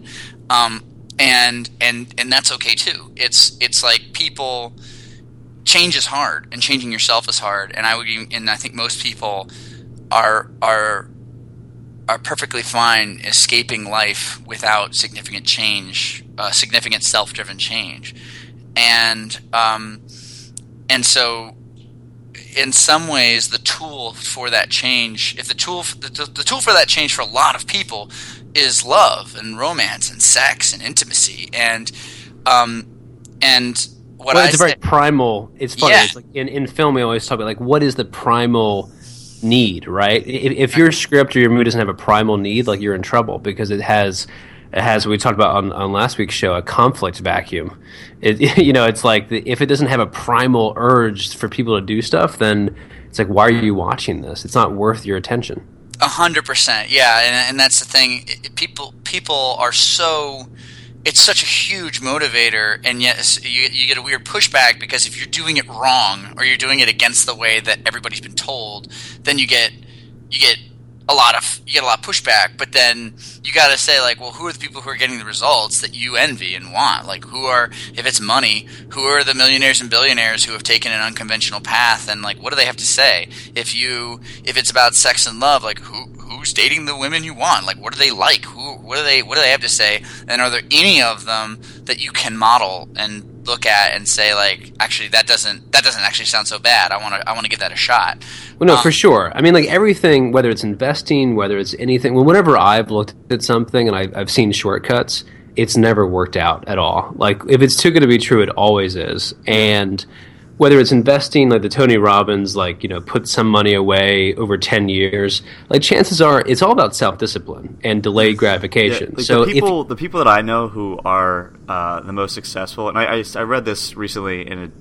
um, and and and that's okay too. It's it's like people change is hard, and changing yourself is hard. And I would, and I think most people are are are perfectly fine escaping life without significant change, uh, significant self-driven change, and um, and so in some ways the tool for that change if the tool the, the, tool for that change for a lot of people is love and romance and sex and intimacy and um and what well, it's I a very primal it's funny Yeah. it's like in, in film we always talk about like what is the primal need right if, if your script or your movie doesn't have a primal need like you're in trouble because it has it has we talked about on, on last week's show a conflict vacuum it, [laughs] you know it's like the, if it doesn't have a primal urge for people to do stuff then it's like why are you watching this it's not worth your attention A hundred percent, yeah, and, and that's the thing. It- people people are so. It's such a huge motivator, and yet s- you, you get a weird pushback because if you're doing it wrong or you're doing it against the way that everybody's been told, then you get you get a lot of you get a lot of pushback. But then you got to say like, well, who are the people who are getting the results that you envy and want? Like, who are if it's money, who are the millionaires and billionaires who have taken an unconventional path, and like, what do they have to say? If you if it's about sex and love, like who who's dating the women you want? Like, what do they like? Who what do they what do they have to say? And are there any of them that you can model and look at and say like, actually, that doesn't that doesn't actually sound so bad. I want to I want to give that a shot. Well, no, Um, for sure. I mean, like everything, whether it's investing, whether it's anything. Well, whenever I've looked at something and I've, I've seen shortcuts, it's never worked out at all. Like if it's too good to be true, it always is. And whether it's investing, like the Tony Robbins, like you know, put some money away over ten years, like chances are it's all about self discipline and delayed gratification. Yeah, like so the if people, the people that I know who are uh, the most successful, and I, I, I read this recently in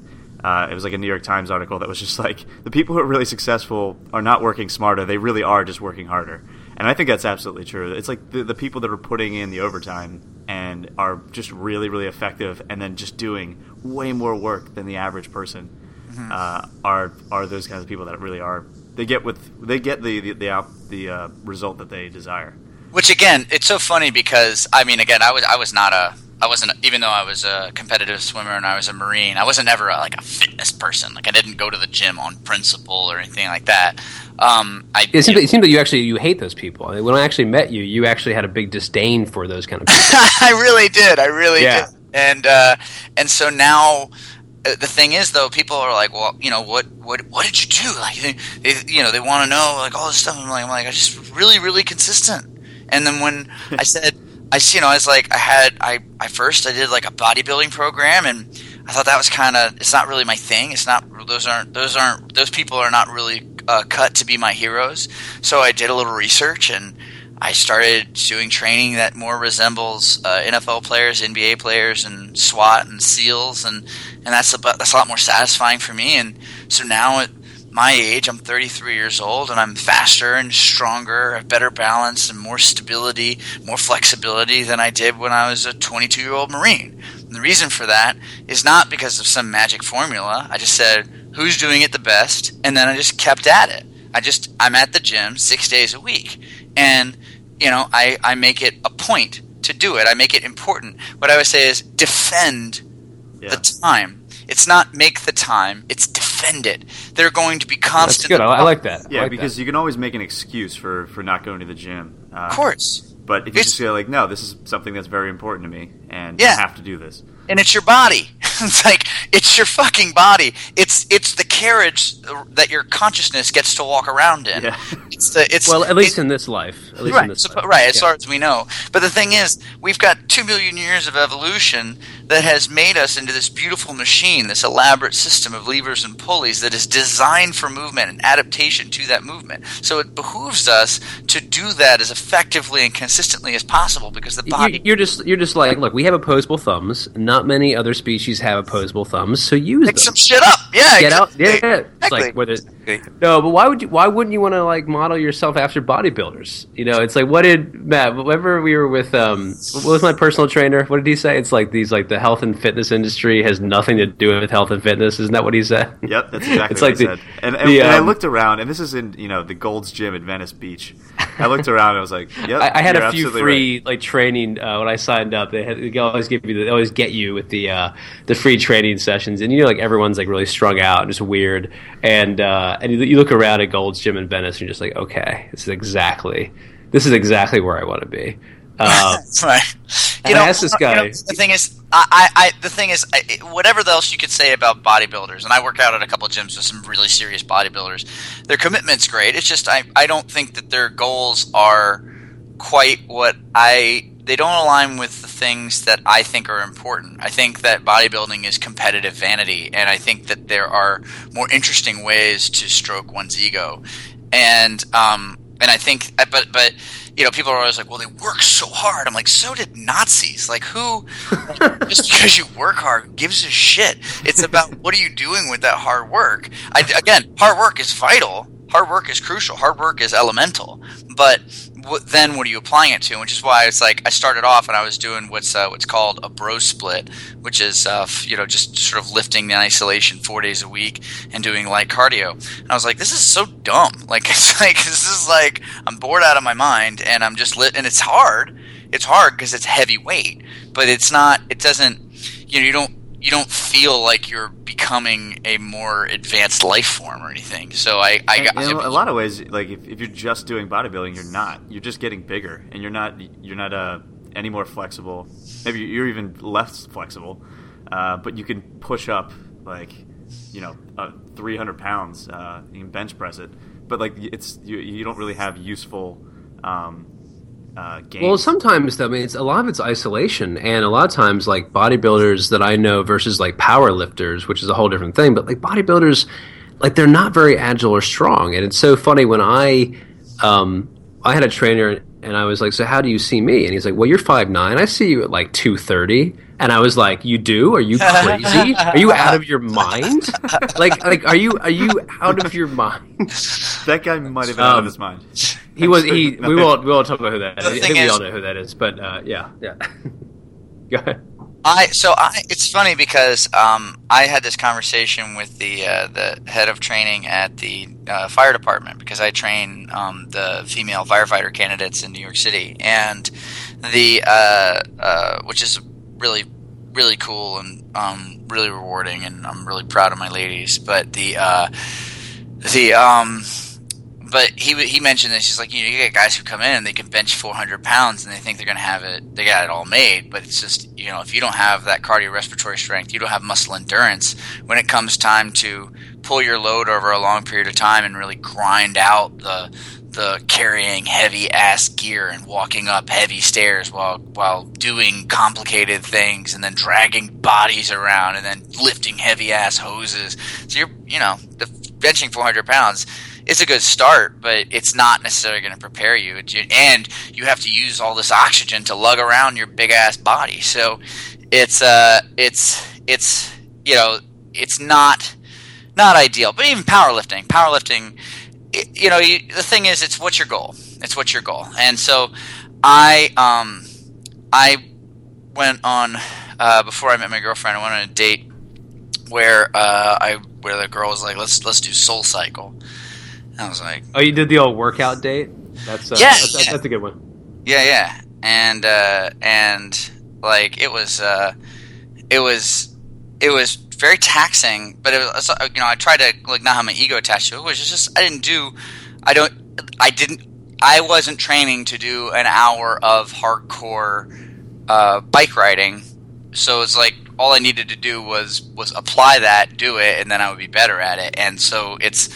a, uh, it was like a New York Times article that was just like the people who are really successful are not working smarter; they really are just working harder. And I think that's absolutely true. It's like the, the people that are putting in the overtime and are just really, really effective, and then just doing way more work than the average person uh, are are those kinds of people that really are. They get with they get the the the, out, the uh, result that they desire. Which again, it's so funny because I mean, again, I was I was not a I wasn't even though I was a competitive swimmer and I was a marine. I wasn't ever a, like a fitness person. Like I didn't go to the gym on principle or anything like that. Um, I it seems that you actually you hate those people. I mean, when I actually met you, you actually had a big disdain for those kind of people. [laughs] I really did. I really Yeah. did. And uh, and so now uh, the thing is though, people are like, well, you know, what what what did you do? Like they, they you know they want to know like all this stuff. I'm like, I'm like, I just really really consistent. And then when [laughs] I said, I you know, I was like, I had I I first I did like a bodybuilding program and. I thought that was kind of. It's not really my thing. It's not. Those aren't. Those aren't. Those people are not really uh, cut to be my heroes. So I did a little research and I started doing training that more resembles uh, NFL players, NBA players, and SWAT and SEALs, and and that's a that's a lot more satisfying for me. And so now at my age, I'm 33 years old, and I'm faster and stronger, have better balance, and more stability, more flexibility than I did when I was a 22 year old Marine. And the reason for that is not because of some magic formula. I just said who's doing it the best, and then I just kept at it. I just I'm at the gym six days a week, and you know I I make it a point to do it. I make it important. What I would say is defend Yeah. the time. It's not make the time. It's defend it. They're going to be constant. That's constant. good. I, I like that. Yeah, like because that. you can always make an excuse for, for not going to the gym. Uh, of course. But if you It's- just say like, no, this is something that's very important to me, and Yeah. I have to do this. and it's your body. [laughs] it's like it's your fucking body. It's it's the carriage that your consciousness gets to walk around in. Yeah. [laughs] It's the it's well, at least it- in this life. At least in right, this so- life. right. As Yeah. far as we know, but the thing is, we've got two million years of evolution that has made us into this beautiful machine, this elaborate system of levers and pulleys that is designed for movement and adaptation to that movement. So it behooves us to do that as effectively and consistently as possible because the body. You, you're just you're just like look. We have opposable thumbs. Not many other species have opposable thumbs, so use Pick them. some shit up. Yeah. Get out. exactly. Yeah, it's Exactly. like whether. No, but why would you? Why wouldn't you want to like model yourself after bodybuilders? You know, it's like what did Matt? Whenever we were with um, what was my personal trainer? What did he say? It's like these like the health and fitness industry has nothing to do with health and fitness. Isn't that what he said? Yep, that's exactly It's what like I the- said. And, and, the, and I um, looked around, and this is in you know the Gold's Gym at Venice Beach, I looked around and I was like, [laughs] "Yep." I, I had a few free right. like training uh, when I signed up. They, had, they always give you, the, they always get you with the uh, the free training sessions, and you know, like everyone's like really strung out and just weird. And uh, and you, you look around at Gold's Gym in Venice, and you're just like, okay, this is exactly this is exactly where I want to be. Uh, [laughs] right. You know, I asked this you know, the thing is, I, I, I the thing is, I, whatever else you could say about bodybuilders, and I work out at a couple of gyms with some really serious bodybuilders. Their commitment's great. It's just I, I don't think that their goals are quite what I. They don't align with the things that I think are important. I think that bodybuilding is competitive vanity, and I think that there are more interesting ways to stroke one's ego. And um, and I think, but but you know, people are always like, "Well, they work so hard." I'm like, "So did Nazis." Like, who just because you work hard gives a shit? It's about what are you doing with that hard work. I, again, hard work is vital. Hard work is crucial. Hard work is elemental. But what, then, what are you applying it to? Which is why it's like I started off and I was doing what's uh, what's called a bro split, which is uh, you know just sort of lifting in isolation four days a week and doing light cardio. And I was like, this is so dumb. [laughs] Like it's like this is like I'm bored out of my mind and I'm just lit and it's hard. It's hard because it's heavy weight, but it's not. It doesn't. You know, you don't you don't feel like you're becoming a more advanced life form or anything. So I, I, And in a lot of ways, like if, if you're just doing bodybuilding, you're not. You're just getting bigger, and you're not. You're not uh, any more flexible. Maybe you're even less flexible, uh, but you can push up like you know uh, 300 pounds. Uh, you can bench press it, but like it's you, you don't really have useful um, uh, gains. Well, sometimes though, I mean, it's a lot of it's isolation, and a lot of times, like bodybuilders that I know versus like power lifters, which is a whole different thing. But like bodybuilders, like they're not very agile or strong, and it's so funny when I, um, I had a trainer, and I was like, "So how do you see me?" And he's like, "Well, you're five nine. I see you at like two thirty. And I was like, "You do? Are you crazy? Are you out of your mind? Like, like, are you are you out of your mind?" [laughs] that guy might have been out of Um, his mind. He was. He. We won't. We won't talk about who that is. I thing think we all know who that is. But uh, yeah, yeah. [laughs] Go ahead. I so I it's funny because um, I had this conversation with the uh, the head of training at the uh, fire department because I train um, the female firefighter candidates in New York City and the uh, uh, which is really really cool and um, really rewarding and I'm really proud of my ladies but the uh, the um but he he mentioned this. He's like, you know, you get guys who come in and they can bench 400 pounds and they think they're going to have it, they got it all made. But it's just, you know, if you don't have that cardiorespiratory strength, you don't have muscle endurance. When it comes time to pull your load over a long period of time and really grind out the the carrying heavy ass gear and walking up heavy stairs while while doing complicated things and then dragging bodies around and then lifting heavy ass hoses. So you're you know the benching 400 pounds is a good start, but it's not necessarily going to prepare you. And you have to use all this oxygen to lug around your big ass body. So it's uh it's it's you know it's not not ideal. But even powerlifting, powerlifting, it, you know, you, the thing is, it's what's your goal. It's what's your goal. And so, I um, I went on uh, before I met my girlfriend. I went on a date where uh, I where the girl was like, let's let's do Soul Cycle. I was like, Oh, you did the old workout date. That's uh, Yeah. that's, that's, that's a good one. Yeah, yeah, and uh, and like it was, uh, it was, it was very taxing. But it was, uh, you know, I tried to like not have my ego attached to it. Which is just I didn't do, I don't, I didn't, I wasn't training to do an hour of hardcore uh, bike riding. So it's like all I needed to do was was apply that, do it, and then I would be better at it. And so it's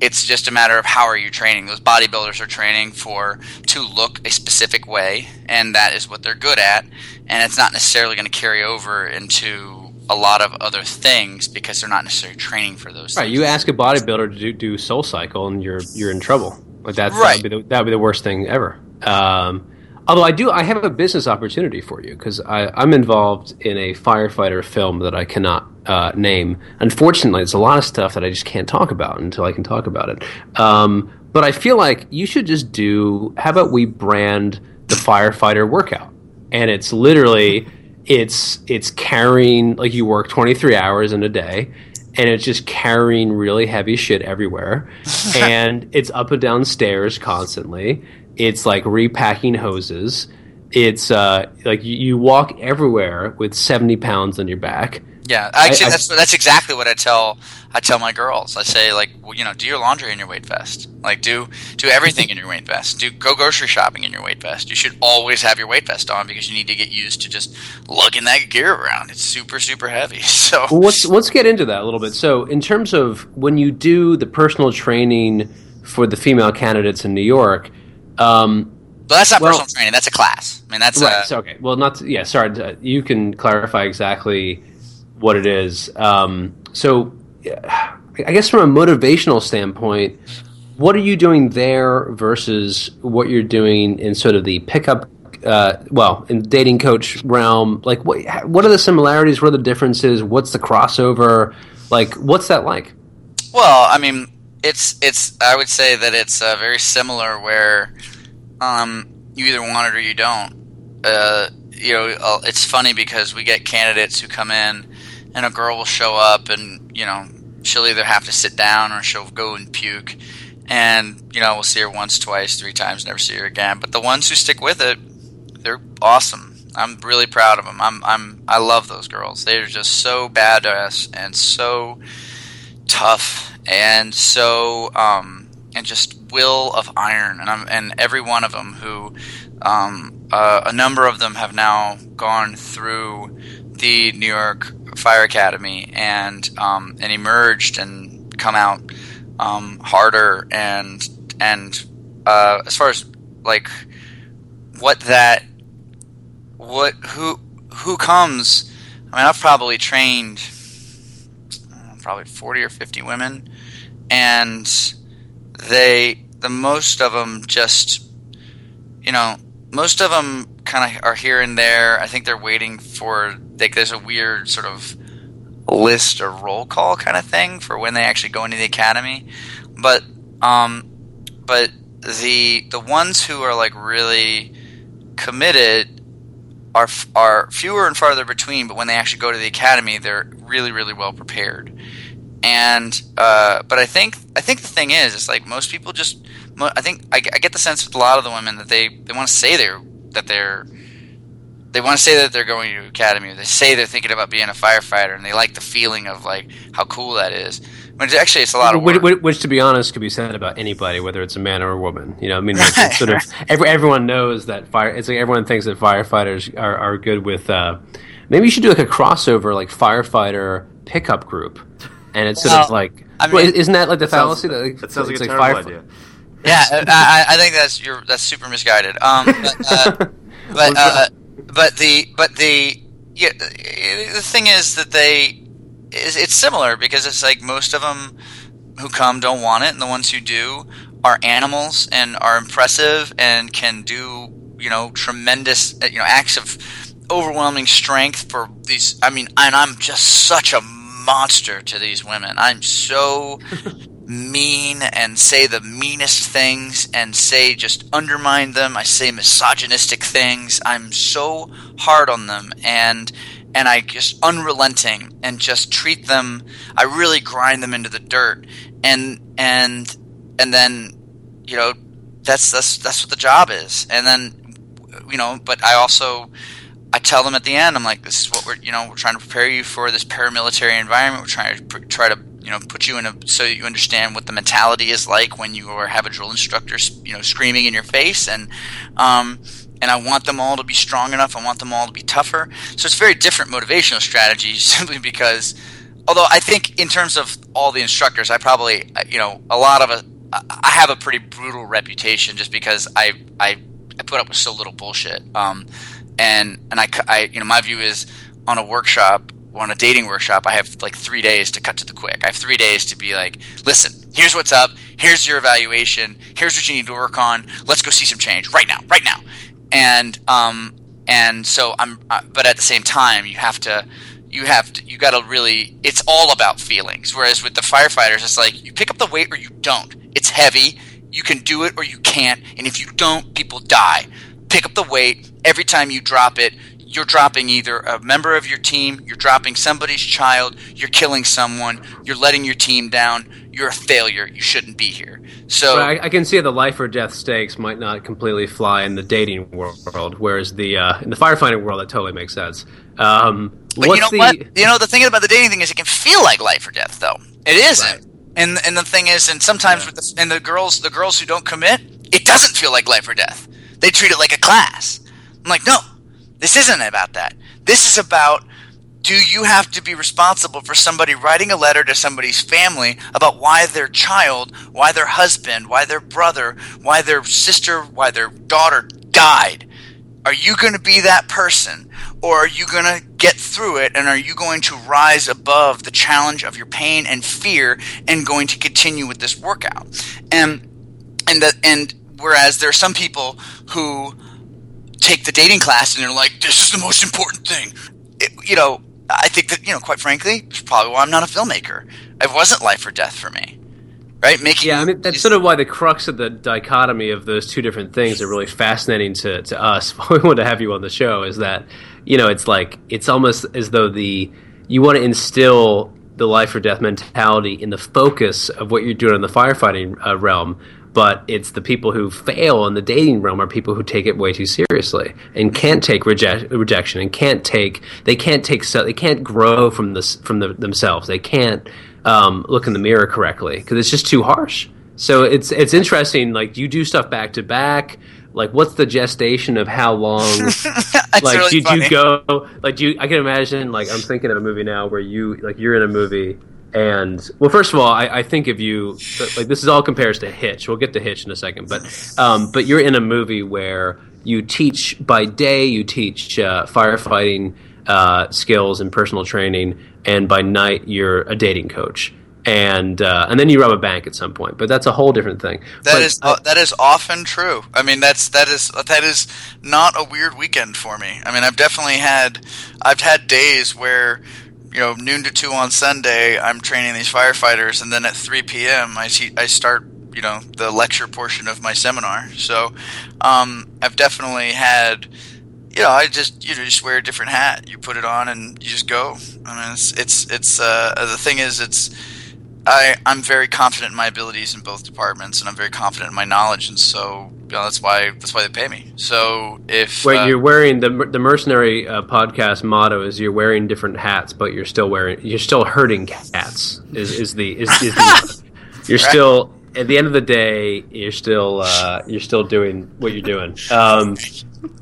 it's just a matter of how are you training. Those bodybuilders are training for to look a specific way, and that is what they're good at. And it's not necessarily going to carry over into a lot of other things because they're not necessarily training for those. Right. things. You ask a bodybuilder to do, do Soul Cycle, and you're you're in trouble. Like that's Right. that'd, be the, be the worst thing ever. Um, although I do, I have a business opportunity for you because I'm involved in a firefighter film that I cannot uh, name. Unfortunately, it's a lot of stuff that I just can't talk about until I can talk about it. Um, but I feel like you should just do. How about we brand the firefighter workout? And it's literally it's it's carrying like you work 23 hours in a day and it's just carrying really heavy shit everywhere [laughs] and it's up and down stairs constantly It's like repacking hoses. It's uh, like you, you walk everywhere with seventy pounds on your back. Yeah, actually, I- I- that's that's exactly what I tell I tell my girls. I say like, well, you know, do your laundry in your weight vest. Like, do do everything in your weight vest. Do go grocery shopping in your weight vest. You should always have your weight vest on because you need to get used to just lugging that gear around. It's super super heavy. [laughs] So Well, let's let's get into that a little bit. So, in terms of when you do the personal training for the female candidates in New York, um, but that's not well- personal training. That's a class. I mean, that's right? a, So, okay, well, not to, yeah. Sorry, uh, you can clarify exactly what it is. Um, so, yeah, I guess from a motivational standpoint, what are you doing there versus what you're doing in sort of the pickup? Uh, well, in dating coach realm, like what what are the similarities? What are the differences? What's the crossover? Like, what's that like? Well, I mean, it's it's. I would say that it's uh, very similar where um, you either want it or you don't. Uh, you know, uh, it's funny because we get candidates who come in, and a girl will show up, and you know, she'll either have to sit down or she'll go and puke, and you know, we'll see her once, twice, three times, never see her again. But the ones who stick with it, they're awesome. I'm really proud of them. I'm I'm I love those girls. They're just so badass and so tough and so um, and just will of iron and I'm, and every one of them who um, uh, a number of them have now gone through the New York Fire Academy and um, and emerged and come out um, harder and and uh, as far as like what that what who who comes I mean I've probably trained uh, probably 40 or 50 women and they the most of them just you know most of them kind of are here and there. I think they're waiting for like there's a weird sort of list or roll call kind of thing for when they actually go into the academy. But um but the the ones who are like really committed are are fewer and farther between but when they actually go to the academy they're really really well prepared and uh, but I think I think the thing is, it's like most people just. I think I, I get the sense with a lot of the women that they they want to say they're that they're they want to say that they're going to academy. They say they're thinking about being a firefighter, and they like the feeling of like how cool that is. But it's actually, it's a lot of Which, work. which, which, to be honest, could be said about anybody, whether it's a man or a woman. You know, I mean, Right, sort of [laughs] every, everyone knows that fire. It's like everyone thinks that firefighters are, are good with. Uh, maybe you should do like a crossover, like firefighter pickup group, and it's sort of like. I mean- well, isn't that like the Sounds- fallacy? that, like, that sounds like it's a terrible firefi- idea. yeah, I, I, I think that's you're that's super misguided. Um, but, uh, [laughs] but uh, but the but the yeah, the thing is that they is it's similar because it's like most of them who come don't want it, and the ones who do are animals and are impressive and can do you know tremendous uh, you know acts of overwhelming strength for these. I mean, and I'm just such a monster to these women. I'm so [laughs] mean and say the meanest things and say just undermine them. I say misogynistic things. I'm so hard on them and and I just unrelenting and just treat them I really grind them into the dirt and and and then you know that's that's that's what the job is. And then you know, but I also I tell them at the end, I'm like, this is what we're, you know, we're trying to prepare you for this paramilitary environment. We're trying to pr- try to, you know, put you in a, so you understand what the mentality is like when you are, have a drill instructor, you know, screaming in your face. And, um, and I want them all to be strong enough. I want them all to be tougher. So it's very different motivational strategy [laughs] simply because, although I think in terms of all the instructors, I probably, you know, a lot of it, I have a pretty brutal reputation just because I, I, I put up with so little bullshit. Um, and and I, I you know my view is on a workshop on a dating workshop I have like three days to cut to the quick. I have three days to be like listen here's what's up. Here's your evaluation. Here's what you need to work on. Let's go see some change right now right now. And um and so I'm uh, but at the same time you have to you have to you got to really it's all about feelings. Whereas with the firefighters it's like you pick up the weight or you don't. It's heavy. You can do it or you can't. And if you don't people die pick up the weight every time you drop it you're dropping either a member of your team you're dropping somebody's child you're killing someone you're letting your team down you're a failure. You shouldn't be here. So I, I, can see the life or death stakes might not completely fly in the dating world, whereas the uh, in the firefighting world, that totally makes sense. Um, but you know the... what? You know the thing about the dating thing is it can feel like life or death, though. It isn't. Right. And and the thing is, and sometimes yeah. with the, and the girls, the girls who don't commit, it doesn't feel like life or death. They treat it like a class. I'm like, no, this isn't about that. This is about do you have to be responsible for somebody writing a letter to somebody's family about why their child, why their husband, why their brother, why their sister, why their daughter died? Are you going to be that person? Or are you going to get through it and are you going to rise above the challenge of your pain and fear and going to continue with this workout? And and the, and whereas there are some people who take the dating class and they're like, this is the most important thing. It, you know, I think that, you know, quite frankly, it's probably why I'm not a filmmaker. It wasn't life or death for me. Right? Making Yeah, I mean that's sort of why the crux of the dichotomy of those two different things are really fascinating to, to us. [laughs] we want to have you on the show is that, you know, it's like it's almost as though the you want to instill the life or death mentality in the focus of what you're doing in the firefighting uh, realm but it's the people who fail in the dating realm are people who take it way too seriously and can't take reje- rejection and can't take they can't take so they can't grow from this from the, themselves. They can't um, look in the mirror correctly because it's just too harsh. So it's it's interesting like you do stuff back to back like what's the gestation of how long [laughs] like really do, you go like do you i can imagine like i'm thinking of a movie now where you like you're in a movie and well, first of all, I, I, think if you like this is all compares to Hitch. We'll get to Hitch in a second, but um, but you're in a movie where you teach by day, you teach uh, firefighting uh, skills and personal training, and by night you're a dating coach. And uh, and then you rob a bank at some point, but that's a whole different thing. That but, is, uh, that is often true. I mean, that's that is that is not a weird weekend for me. I mean, I've definitely had I've had days where you know noon to two on Sunday, I'm training these firefighters, and then at 3 p.m. I see I start you know the lecture portion of my seminar. So um, I've definitely had you know I just you know, just wear a different hat. You put it on and you just go. I mean it's it's it's uh, the thing is it's. I, I'm very confident in my abilities in both departments, and I'm very confident in my knowledge, and so you know, that's why that's why they pay me. So if wait, uh, you're wearing the the mercenary uh, podcast motto is you're wearing different hats, but you're still wearing you're still hurting cats. Is is the is, is the [laughs] you're right. still at the end of the day you're still uh, you're still doing what you're doing. Um,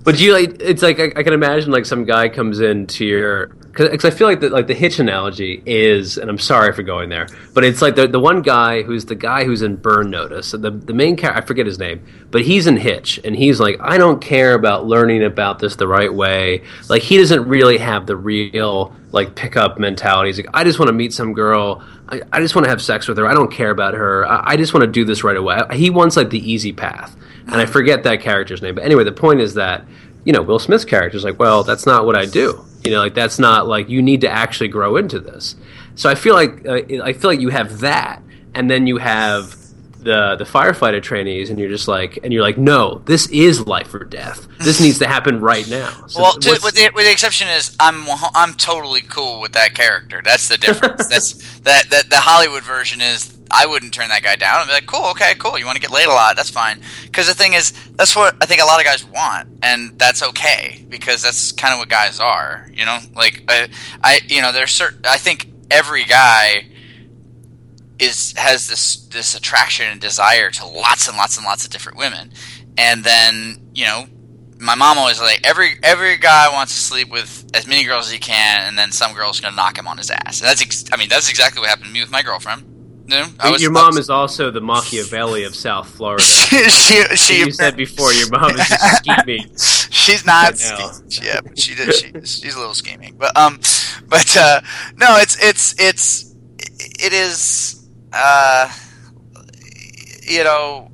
but you like it's like I, I, can imagine like some guy comes into your because I feel like the like the Hitch analogy is, and I'm sorry for going there, but it's like the the one guy who's the guy who's in Burn Notice. The the main character, I forget his name, but he's in Hitch, and he's like, I don't care about learning about this the right way. Like he doesn't really have the real like pickup mentality. He's like, I just want to meet some girl. I, I just want to have sex with her. I don't care about her. I, I just want to do this right away. He wants like the easy path, and I forget that character's name. But anyway, the point is that you know Will Smith's character is like, well, that's not what I do you know, like that's not like you need to actually grow into this. So I feel like uh, I feel like you have that, and then you have the the firefighter trainees, and you're just like, and you're like, no, this is life or death. This [laughs] needs to happen right now. So well, to, with, the, with the exception is, I'm I'm totally cool with that character. That's the difference. [laughs] that's that that the Hollywood version is I wouldn't turn that guy down. I'd be like, cool, okay, cool. You want to get laid a lot? That's fine. Because the thing is, that's what I think a lot of guys want, and that's okay because that's kind of what guys are. You know, like I, I you know, there's certain. I think every guy is has this this attraction and desire to lots and lots and lots of different women, and then you know. My mom always like every every guy wants to sleep with as many girls as he can, and then some girl's gonna knock him on his ass. And that's ex- I mean that's exactly what happened to me with my girlfriend no, was, your mom was, is also the Machiavelli of South Florida. [laughs] she, she, she you said before your mom is [laughs] scheming. She's not. Scheming. Yeah, but she did. She, she's a little scheming, but um, but uh, no, it's it's it's it is uh, you know.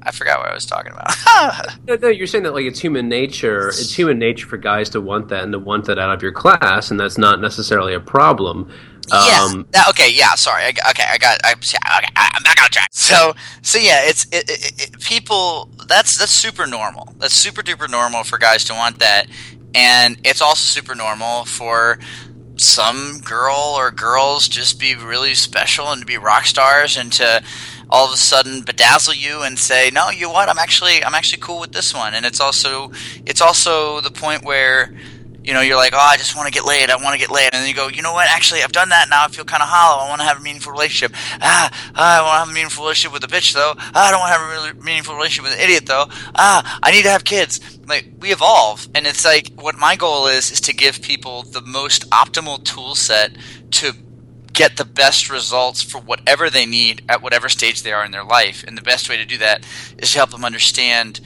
I forgot what I was talking about. [laughs] no, no, you're saying that like it's human nature. It's human nature for guys to want that and to want that out of your class, and that's not necessarily a problem. Um, yeah. okay. Yeah. Sorry. I, okay. I got. I, okay, I'm back on track. So. So yeah. It's it, it, it, people. That's that's super normal. That's super duper normal for guys to want that, and it's also super normal for some girl or girls just be really special and to be rock stars and to all of a sudden bedazzle you and say, "No, you what? I'm actually I'm actually cool with this one." And it's also it's also the point where you know, you're like, oh, I just want to get laid. I want to get laid. And then you go, you know what? Actually, I've done that. Now I feel kind of hollow. I want to have a meaningful relationship. Ah, ah I want to have a meaningful relationship with a bitch, though. Ah, I don't want to have a really meaningful relationship with an idiot, though. Ah, I need to have kids. Like, we evolve. And it's like, what my goal is, is to give people the most optimal tool set to get the best results for whatever they need at whatever stage they are in their life. And the best way to do that is to help them understand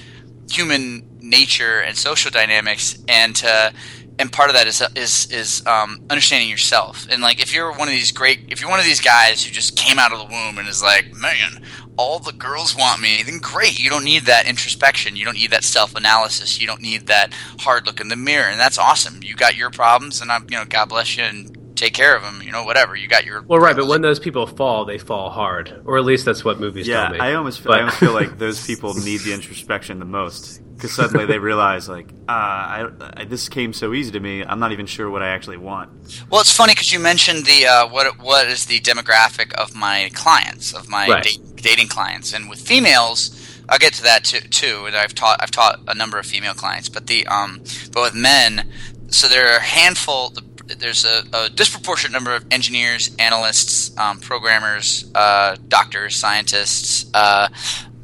human nature and social dynamics and to and part of that is is is um, understanding yourself. And like, if you're one of these great, if you're one of these guys who just came out of the womb and is like, man, all the girls want me, then great. You don't need that introspection. You don't need that self analysis. You don't need that hard look in the mirror, and that's awesome. You got your problems, and I'm, you know, God bless you, and take care of them. You know, whatever. You got your well, right. But when those people fall, they fall hard, or at least that's what movies yeah, tell me. I almost, but... I almost feel like [laughs] those people need the introspection the most because suddenly they realize like uh, I, I, this came so easy to me i'm not even sure what i actually want well it's funny because you mentioned the uh, what what is the demographic of my clients of my right. date, dating clients and with females I'll get to that too, too. And I've taught I've taught a number of female clients, but the um, but with men, so there are a handful. There's a, a disproportionate number of engineers, analysts, um, programmers, uh, doctors, scientists, uh,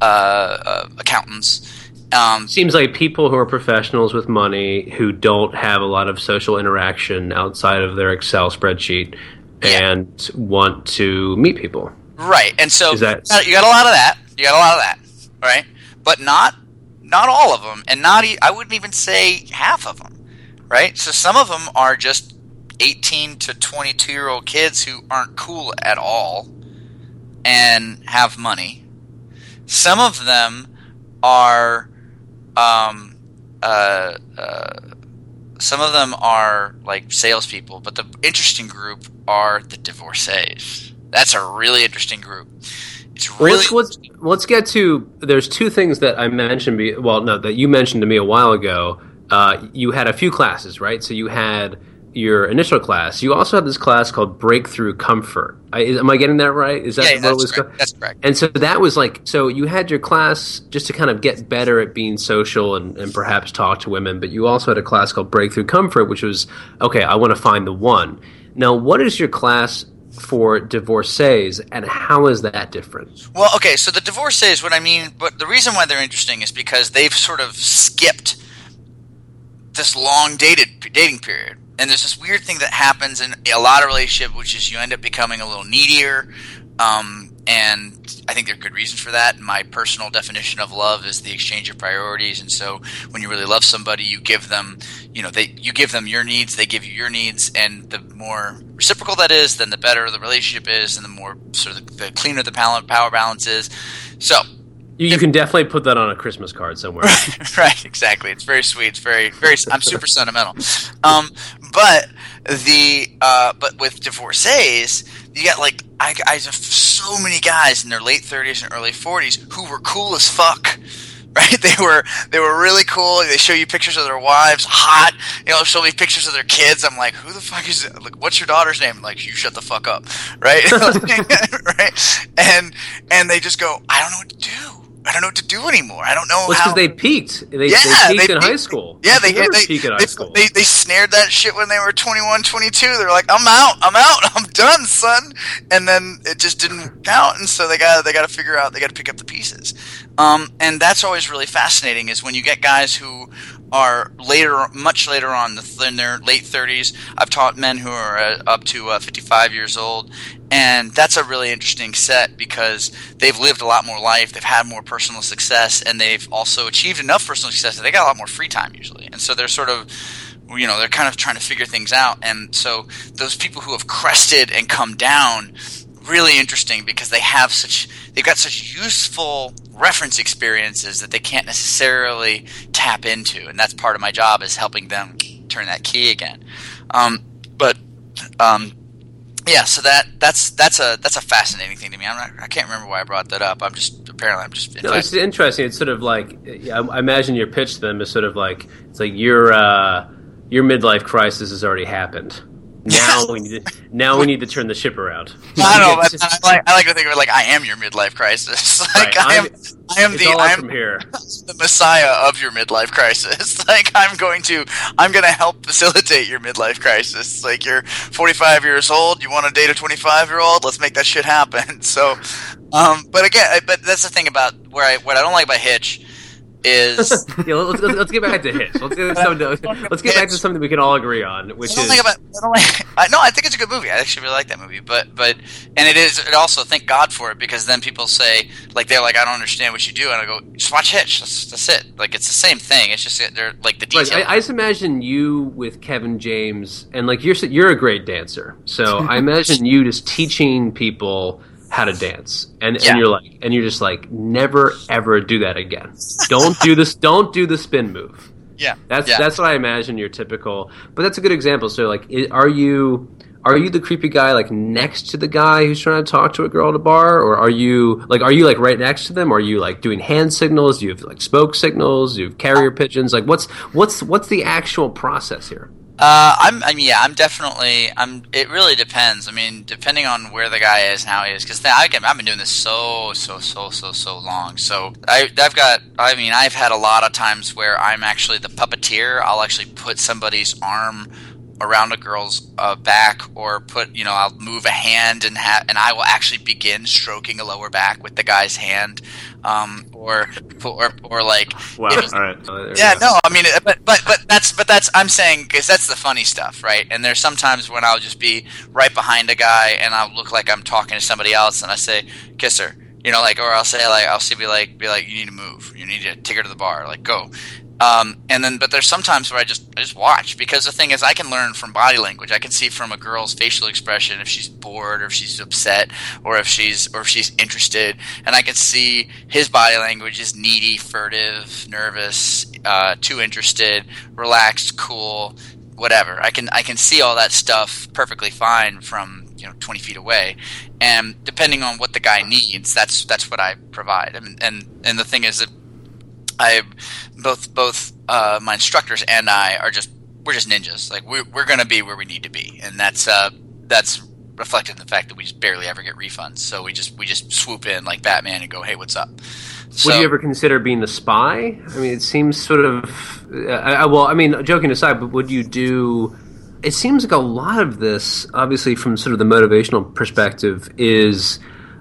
uh, uh accountants, um, Seems like people who are professionals with money who don't have a lot of social interaction outside of their Excel spreadsheet yeah. and want to meet people. Right, and so that... you got a lot of that. You got a lot of that, right? But not not all of them, and not I wouldn't even say half of them, right? So some of them are just 18 to 22 year old kids who aren't cool at all and have money. Some of them are um, uh, uh, some of them are like salespeople, but the interesting group are the divorcees. That's a really interesting group. It's really let's, let's, let's get to. There's two things that I mentioned. Well, no, that you mentioned to me a while ago. Uh, you had a few classes, right? So you had your initial class, you also had this class called Breakthrough Comfort. I, am I getting that right? Is that yeah, what was correct. That's correct. And so that was like, so you had your class just to kind of get better at being social and, and perhaps talk to women, but you also had a class called Breakthrough Comfort, which was, okay, I want to find the one. Now, what is your class for divorcees, and how is that different? Well, okay, so the divorcees, what I mean, but the reason why they're interesting is because they've sort of skipped this long dated dating period and there's this weird thing that happens in a lot of relationships, which is you end up becoming a little needier. Um, and I think there are good reasons for that. My personal definition of love is the exchange of priorities, and so when you really love somebody, you give them, you know, they you give them your needs, they give you your needs, and the more reciprocal that is, then the better the relationship is, and the more sort of the cleaner the power balance is. So you, you, can definitely put that on a Christmas card somewhere. Right, [laughs] right, exactly. It's very sweet. It's very, very. I'm super sentimental. Um, but the uh, but with divorcees, you got like I, I have so many guys in their late 30s and early 40s who were cool as fuck. [laughs] Right? They were they were really cool. They show you pictures of their wives, hot. You know, show me pictures of their kids. I'm like, who the fuck is? Like, what's your daughter's name? like, you shut the fuck up, [laughs] right? [laughs] right? And and they just go, I don't know what to do I don't know what to do anymore. I don't know well, how. because they peaked. They, yeah, they peaked they in high school. Yeah, they, they, they, peak in high school. They, they snared that shit when they were 21, 22. They're like, I'm out, I'm out, [laughs] I'm done, son. And then it just didn't count, and so they got they got to figure out they got to pick up the pieces. Um, and that's always really fascinating is when you get guys who are later, much later on, in their late 30s. I've taught men who are uh, up to uh, 55 years old, and that's a really interesting set because they've lived a lot more life, they've had more personal success, and they've also achieved enough personal success that they got a lot more free time usually. And so they're sort of you know they're kind of trying to figure things out and so those people who have crested and come down really interesting because they have such they've got such useful reference experiences that they can't necessarily tap into, and that's part of my job is helping them turn that key again. Um, but um, yeah, so that that's that's a that's a fascinating thing to me. I'm not, I can't remember why I brought that up. I'm just apparently I'm just. No, it's interesting. It's sort of like I imagine your pitch to them is sort of like it's like your uh, your midlife crisis has already happened Now we need to now we need to turn the ship around. [laughs] I don't know. But [laughs] I like, I like to think of it like I am your midlife crisis. [laughs] Like Right, I am, I'm- I am It's the I am here. the messiah of your midlife crisis. Like I'm going to I'm going to help facilitate your midlife crisis. Like you're 45 years old, you want to date a 25 year old, let's make that shit happen. So, um, but again, I- but that's the thing about where I what I don't like about Hitch is [laughs] yeah, let's, let's, let's get back to Hitch. Let's get, something to, let's get back to something we can all agree on, which is about. I don't like. I, no, I think it's a good movie. I actually really like that movie. But but and it is. It also thank God for it because then people say like they're like I don't understand what you do, and I go just watch Hitch. That's, that's it. Like it's the same thing. It's just they're like the Like, detail. I, I just imagine you with Kevin James, and like you're you're a great dancer, so I imagine you just teaching people how to dance, and, Yeah. and you're like, and you're just like, never ever do that again. Don't do this. Don't do the spin move. yeah, That's yeah. that's what I imagine your typical. But that's a good example. So like, are you are you the creepy guy like next to the guy who's trying to talk to a girl at a bar, or are you like are you like right next to them? Or are you like doing hand signals? Do you have like smoke signals? Do you have carrier pigeons? Like what's what's what's the actual process here? Uh, I'm, I mean, yeah, I'm definitely. I'm. It really depends. I mean, depending on where the guy is and how he is, because I can, I've been doing this so, so, so, so, so long. So I, I've got. I mean, I've had a lot of times where I'm actually the puppeteer. I'll actually put somebody's arm around a girl's uh, back, or put, you know, I'll move a hand and ha- and I will actually begin stroking a lower back with the guy's hand, um, or, or, or like. Wow. if- All right. Uh, yeah, no, I mean, but but but that's but that's I'm saying because that's the funny stuff, right? And there's sometimes when I'll just be right behind a guy and I'll look like I'm talking to somebody else, and I say, "Kiss her," you know, like, or I'll say like, I'll see, be like, be like, "You need to move. You need to take her to the bar. Like, go." Um, and then, but there's sometimes where I just I just watch because the thing is, I can learn from body language. I can see from a girl's facial expression if she's bored or if she's upset or if she's or if she's interested, and I can see his body language is needy, furtive, nervous, uh, too interested, relaxed, cool, whatever. I can I can see all that stuff perfectly fine from you know 20 feet away, and depending on what the guy needs, that's that's what I provide. I mean, and and the thing is that I both both uh, my instructors and I are just we're just ninjas. Like we're we're gonna be where we need to be, and that's uh that's reflected in the fact that we just barely ever get refunds. So we just we just swoop in like Batman and go, hey, what's up? So, Would you ever consider being the spy? I mean, it seems sort of. Uh, I- well, I mean, joking aside, but would you do? It seems like a lot of this, obviously, from sort of the motivational perspective, is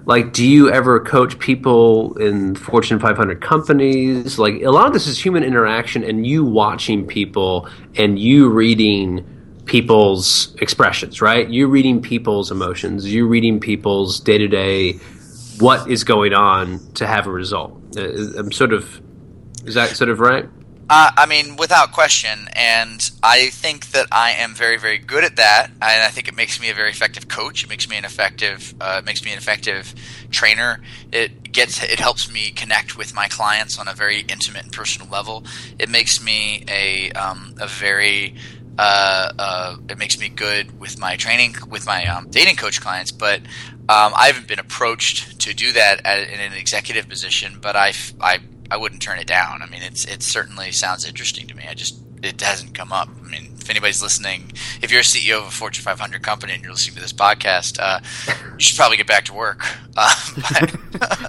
like, do you ever coach people in Fortune 500 companies? Like, a lot of this is human interaction and you watching people and you reading people's expressions, right? You reading people's emotions, you reading people's day to day what is going on to have a result. Uh, I'm sort of is that sort of right? Uh, I mean, without question, and I think that I am very, very good at that, and I think it makes me a very effective coach. It makes me an effective, uh, makes me an effective trainer. It gets, it helps me connect with my clients on a very intimate and personal level. It makes me a, um, a very, uh, uh, it makes me good with my training, with my um, dating coach clients, but um, I haven't been approached to do that at, in an executive position, but I, I, I wouldn't turn it down. I mean, it's it certainly sounds interesting to me. I just it hasn't come up. I mean, if anybody's listening, if you're a CEO of a Fortune 500 company and you're listening to this podcast, uh, you should probably get back to work. Uh, [laughs]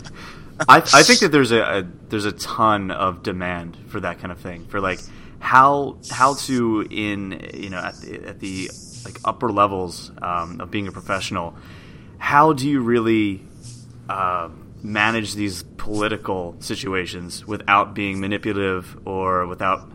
I, I think that there's a, a there's a ton of demand for that kind of thing for like how how to in you know at the, at the like upper levels um, of being a professional how do you really uh, manage these political situations without being manipulative or without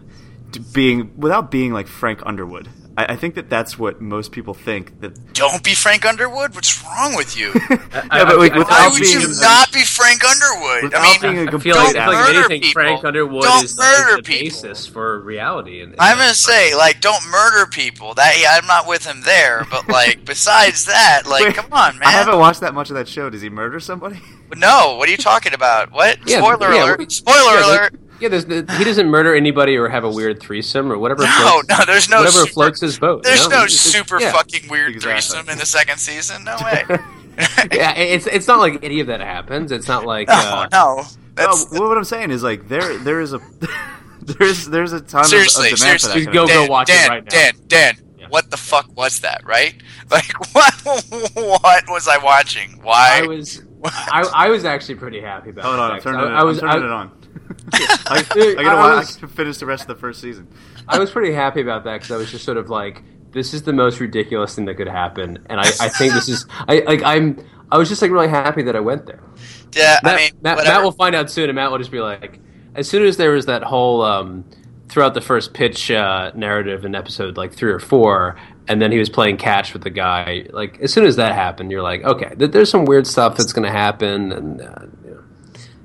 being without being like Frank Underwood I, I think that that's what most people think that don't be Frank Underwood. What's wrong with you? [laughs] yeah, but like, I- I- Why would being you not be Frank Underwood? without I mean, being a I complete feel like, I Don't feel like if murder anything, people. Frank Underwood Don't is, murder is the people. basis for reality. And, I'm gonna say, like, don't murder people. That yeah, I'm not with him there, but like, [laughs] besides that, like, Wait, come on, man. I haven't watched that much of that show. Does he murder somebody? No, what are you talking about? What? Yeah, Spoiler yeah, alert! we- Spoiler yeah, there- alert! Yeah, there's the, he doesn't murder anybody or have a [sighs] weird threesome or whatever. No, floats, no, there's no whatever super, floats his boat. you There's know? no It's- it's- super yeah. fucking weird Exactly. threesome in the second season. No [laughs] way. [laughs] yeah, it's it's not like any of that happens. It's not like no, uh, no. That's, well, what I'm saying is like there there is a [laughs] there's there's a ton Seriously, of, of demand seriously. for that. Just kind go- of Dan, watch it Dan, right now. Dan, Dan, Yeah. what the fuck was that? Right? Like what? what was I watching? Why? I was I, I was actually pretty happy about. It. Hold that on, I'm because I, I was I'm I, it on. I, [laughs] Dude, I gotta I wa- was- I can finish the rest of the first season. I was pretty happy about that because I was just sort of like, this is the most ridiculous thing that could happen, and I, I think this is I like I'm I was just like really happy that I went there. yeah, Matt, I mean, Matt. Matt will find out soon, and Matt will just be like, as soon as there was that whole um, throughout the first pitch uh, narrative in episode like three or four, and then he was playing catch with the guy. Like as soon as that happened, you're like, okay, th- there's some weird stuff that's going to happen, and uh, you know.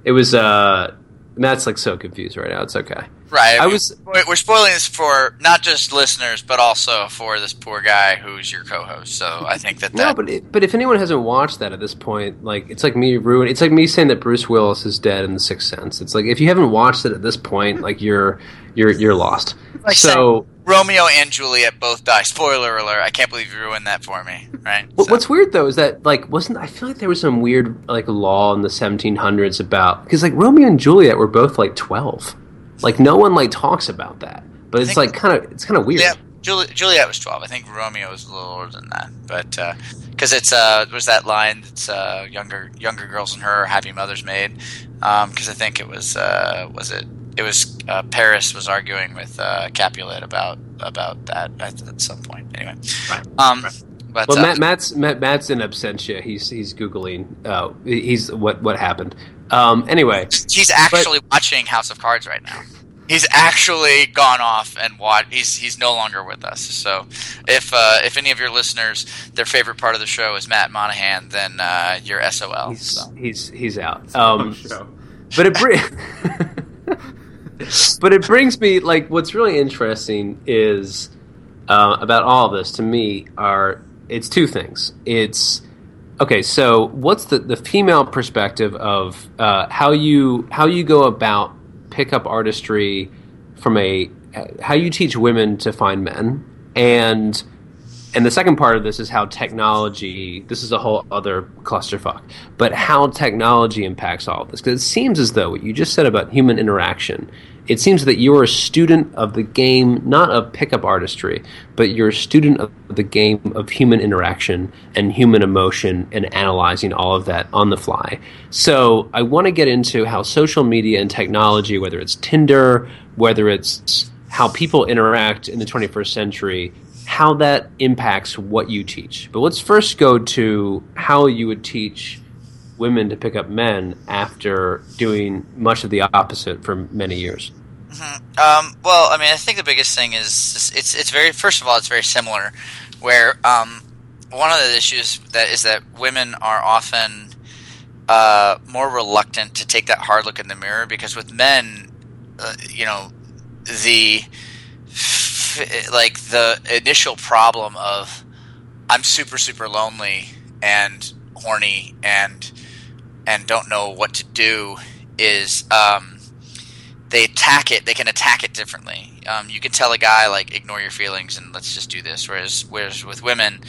it was. Uh, Matt's like so confused right now. It's okay. Right. I mean, was- We're we're spoiling this for not just listeners, but also for this poor guy who's your co-host. So I think that No, but it, but if anyone hasn't watched that at this point, like it's like me ruin. It's like me saying that Bruce Willis is dead in The Sixth Sense. It's like if you haven't watched it at this point, like you're you're you're lost. Like so Romeo and Juliet both die. Spoiler alert! I can't believe you ruined that for me. Right. What, So- What's weird though is that like wasn't I feel like there was some weird like law in the 1700s about because like Romeo and Juliet were both like 12, like no one like talks about that, but it's like kind of it's kind of weird. Yeah, Juliet, Juliet was twelve. I think Romeo was a little older than that, but because it's uh, was that line that's uh, younger younger girls than her, Happy Mother's Made. Because I think it was uh, was it it was uh, Paris was arguing with uh, Capulet about about that at, at some point. Anyway, Right. Um, but Well, uh, Matt, Matt's Matt, Matt's in absentia. He's he's googling. Uh, he's what what happened. Um, anyway, he's actually watching House of Cards right now. He's actually gone off and watch. He's he's no longer with us. So, if uh, if any of your listeners, their favorite part of the show is Matt Monihan, then uh, you're SOL. he's So. he's he's out. Um, [laughs] but it br- [laughs] but it brings me like what's really interesting is uh, about all of this to me are it's two things it's okay so what's the, the female perspective of uh, how you how you go about pickup artistry from a how you teach women to find men? And and the second part of this is how technology this is a whole other clusterfuck but how technology impacts all of this. Because it seems as though what you just said about human interaction it seems that you're a student of the game not of pickup artistry but you're a student of the game of human interaction and human emotion and analyzing all of that on the fly so i want to get into how social media and technology whether it's tinder whether it's how people interact in the 21st century how that impacts what you teach. But let's first go to how you would teach women to pick up men after doing much of the opposite for many years. Um, well, I mean, I think the biggest thing is it's it's very first of all it's very similar, where um, one of the issues that is that women are often uh, more reluctant to take that hard look in the mirror because with men, uh, you know, the f- like the initial problem of I'm super super lonely and horny and and don't know what to do is um, they attack it. They can attack it differently. Um, you can tell a guy like ignore your feelings and let's just do this. Whereas whereas with women,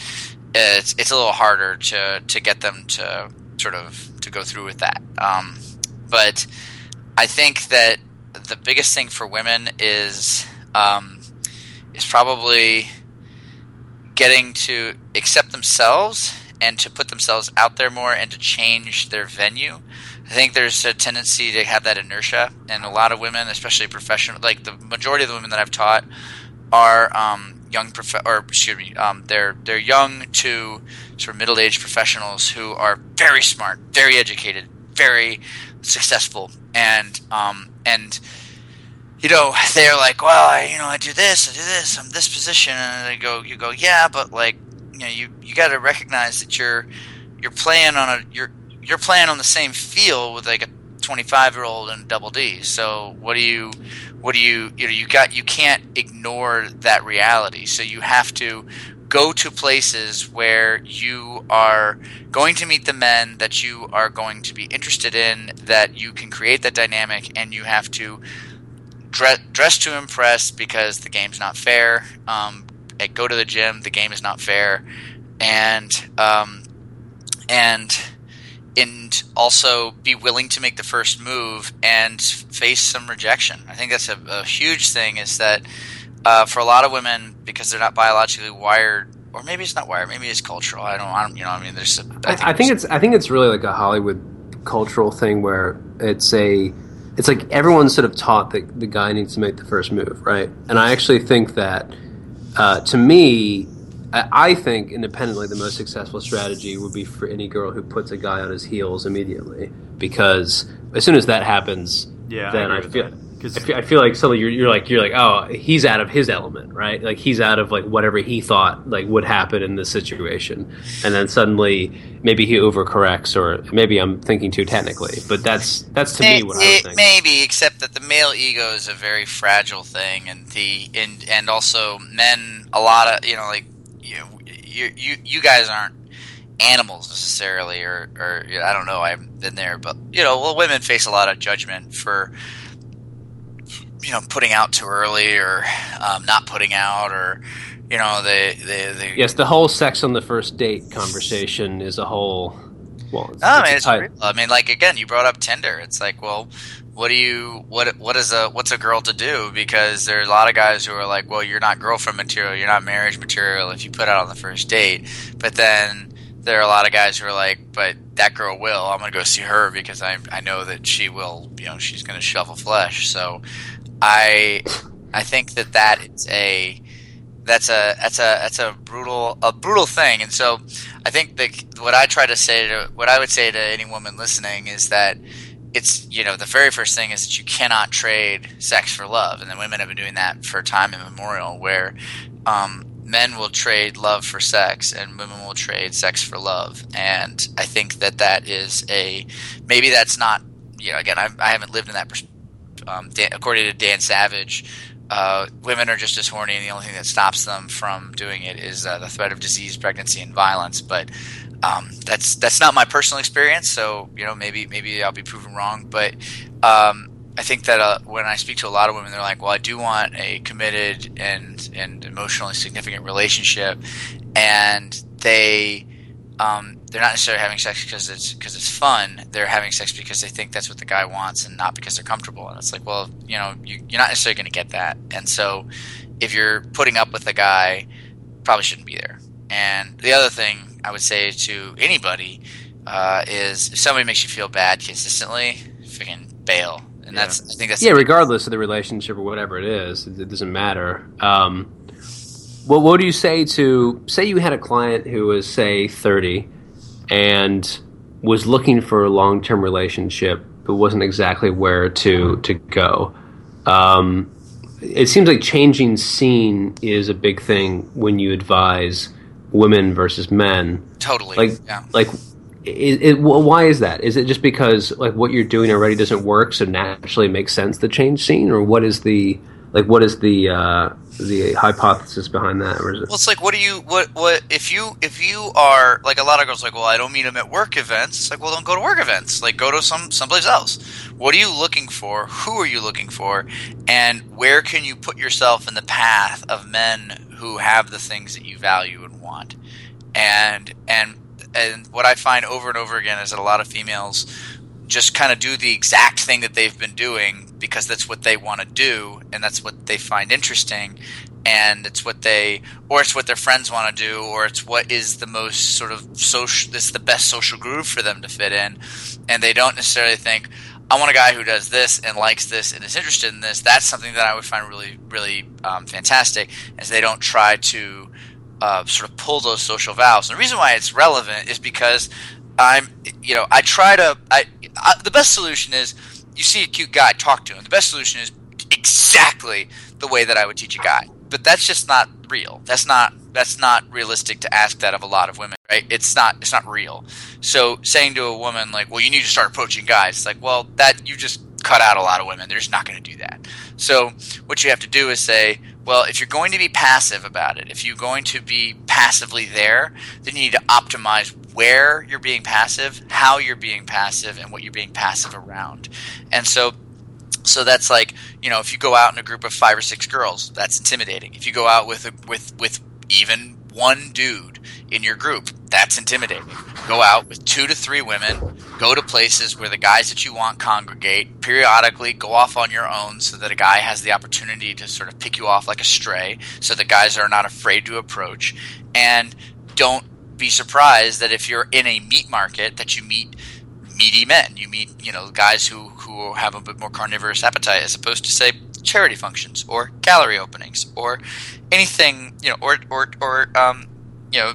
it's it's a little harder to to get them to sort of to go through with that. Um, but I think that the biggest thing for women is um, is probably getting to accept themselves and to put themselves out there more and to change their venue. I think there's a tendency to have that inertia, and a lot of women, especially professional, like the majority of the women that I've taught, are um, young prof- or excuse me, um, they're they're young to sort of middle aged professionals who are very smart, very educated, very successful, and um, and you know they're like, well, I, you know, I do this, I do this, I'm this position, and they go, you go, yeah, but like, you know, you you got to recognize that you're you're playing on a you're you're playing on the same field with like a 25 year old and double D. So what do you what do you you know you got you can't ignore that reality. So you have to go to places where you are going to meet the men that you are going to be interested in that you can create that dynamic and you have to dress, dress to impress because the game's not fair um, go to the gym the game is not fair and um, and and also be willing to make the first move and face some rejection. I think that's a, a huge thing. Is that uh, for a lot of women because they're not biologically wired, or maybe it's not wired, maybe it's cultural. I don't, I don't you know, I mean, there's. A, I, think, I think it's I think it's really like a Hollywood cultural thing where it's a it's like everyone's sort of taught that the guy needs to make the first move, right? And I actually think that uh, to me, I think independently the most successful strategy would be for any girl who puts a guy on his heels immediately because as soon as that happens, yeah, then I, I, feel. That. I feel, I feel like suddenly you're, you're like you're like oh he's out of his element right like he's out of like whatever he thought like would happen in this situation and then suddenly maybe he overcorrects or maybe I'm thinking too technically but that's that's to it, me what I would think maybe except that the male ego is a very fragile thing and the and and also men a lot of you know like you you you, you guys aren't animals necessarily or or I don't know I haven't been there but you know well women face a lot of judgment for you know putting out too early or um, not putting out or you know they, they, they yes the whole sex on the first date conversation is a whole well it's, no, I it's mean, it's. I mean, like again, you brought up Tinder. It's like, well, what do you what what is a what's a girl to do? Because there's a lot of guys who are like, well, you're not girlfriend material, you're not marriage material if you put out on the first date. But then there are a lot of guys who are like, but that girl will. I'm gonna go see her because I I know that she will. You know, she's gonna shovel flesh. So I I think that that is a that's a that's a that's a brutal a brutal thing and so i think the what i try to say to what i would say to any woman listening is that it's you know the very first thing is that you cannot trade sex for love and the women have been doing that for time immemorial where um, men will trade love for sex and women will trade sex for love and i think that that is a maybe that's not you know again i, I haven't lived in that um, Dan, according to dan savage uh, women are just as horny, and the only thing that stops them from doing it is uh, the threat of disease, pregnancy, and violence. But um, that's that's not my personal experience. So you know, maybe maybe I'll be proven wrong. But um, I think that uh, when I speak to a lot of women, they're like, "Well, I do want a committed and and emotionally significant relationship," and they um, they're not necessarily having sex because it's because it's fun. They're having sex because they think that's what the guy wants, and not because they're comfortable. And it's like, well, you know, you, you're not necessarily going to get that. And so, if you're putting up with a guy, probably shouldn't be there. And the other thing I would say to anybody uh, is, if somebody makes you feel bad consistently, freaking bail. And Yeah. that's I think that's yeah regardless of the relationship or whatever it is it, it doesn't matter um, well, what do you say to say you had a client who was say 30 and was looking for a long-term relationship but wasn't exactly where to to go um, it seems like changing scene is a big thing when you advise women versus men totally like yeah. like it, it, why is that is it just because like what you're doing already doesn't work so naturally it makes sense to change scene or what is the like what is the uh the hypothesis behind that or is it Well, it's like, what do you, what, what, if you, if you are, like, a lot of girls like, well, I don't meet them at work events. It's like, well, don't go to work events. Like, go to some, someplace else. What are you looking for? Who are you looking for? And where can you put yourself in the path of men who have the things that you value and want? And, and, and what I find over and over again is that a lot of females just kind of do the exact thing that they've been doing because that's what they want to do and that's what they find interesting and it's what they or it's what their friends want to do or it's what is the most sort of social this the best social groove for them to fit in and they don't necessarily think I want a guy who does this and likes this and is interested in this. That's something that I would find really, really um, fantastic. As they don't try to uh, sort of pull those social valves. And the reason why it's relevant is because I'm, you know, I try to. I, I the best solution is you see a cute guy, talk to him. The best solution is exactly the way that I would teach a guy. But that's just not real. That's not that's not realistic to ask that of a lot of women, right? It's not it's not real. So saying to a woman like, "Well, you need to start approaching guys," it's like, well, that you just cut out a lot of women. They're just not going to do that. So what you have to do is say, well, if you're going to be passive about it, if you're going to be passively there, then you need to optimize where you're being passive, how you're being passive, and what you're being passive around. And so so that's like you know if you go out in a group of five or six girls that's intimidating if you go out with a, with with even one dude in your group that's intimidating go out with two to three women go to places where the guys that you want congregate periodically go off on your own so that a guy has the opportunity to sort of pick you off like a stray so that guys are not afraid to approach. And don't be surprised that if you're in a meat market that you meet meaty men. You meet you know guys who who have a bit more carnivorous appetite as opposed to say charity functions or gallery openings or anything you know or or or um you know,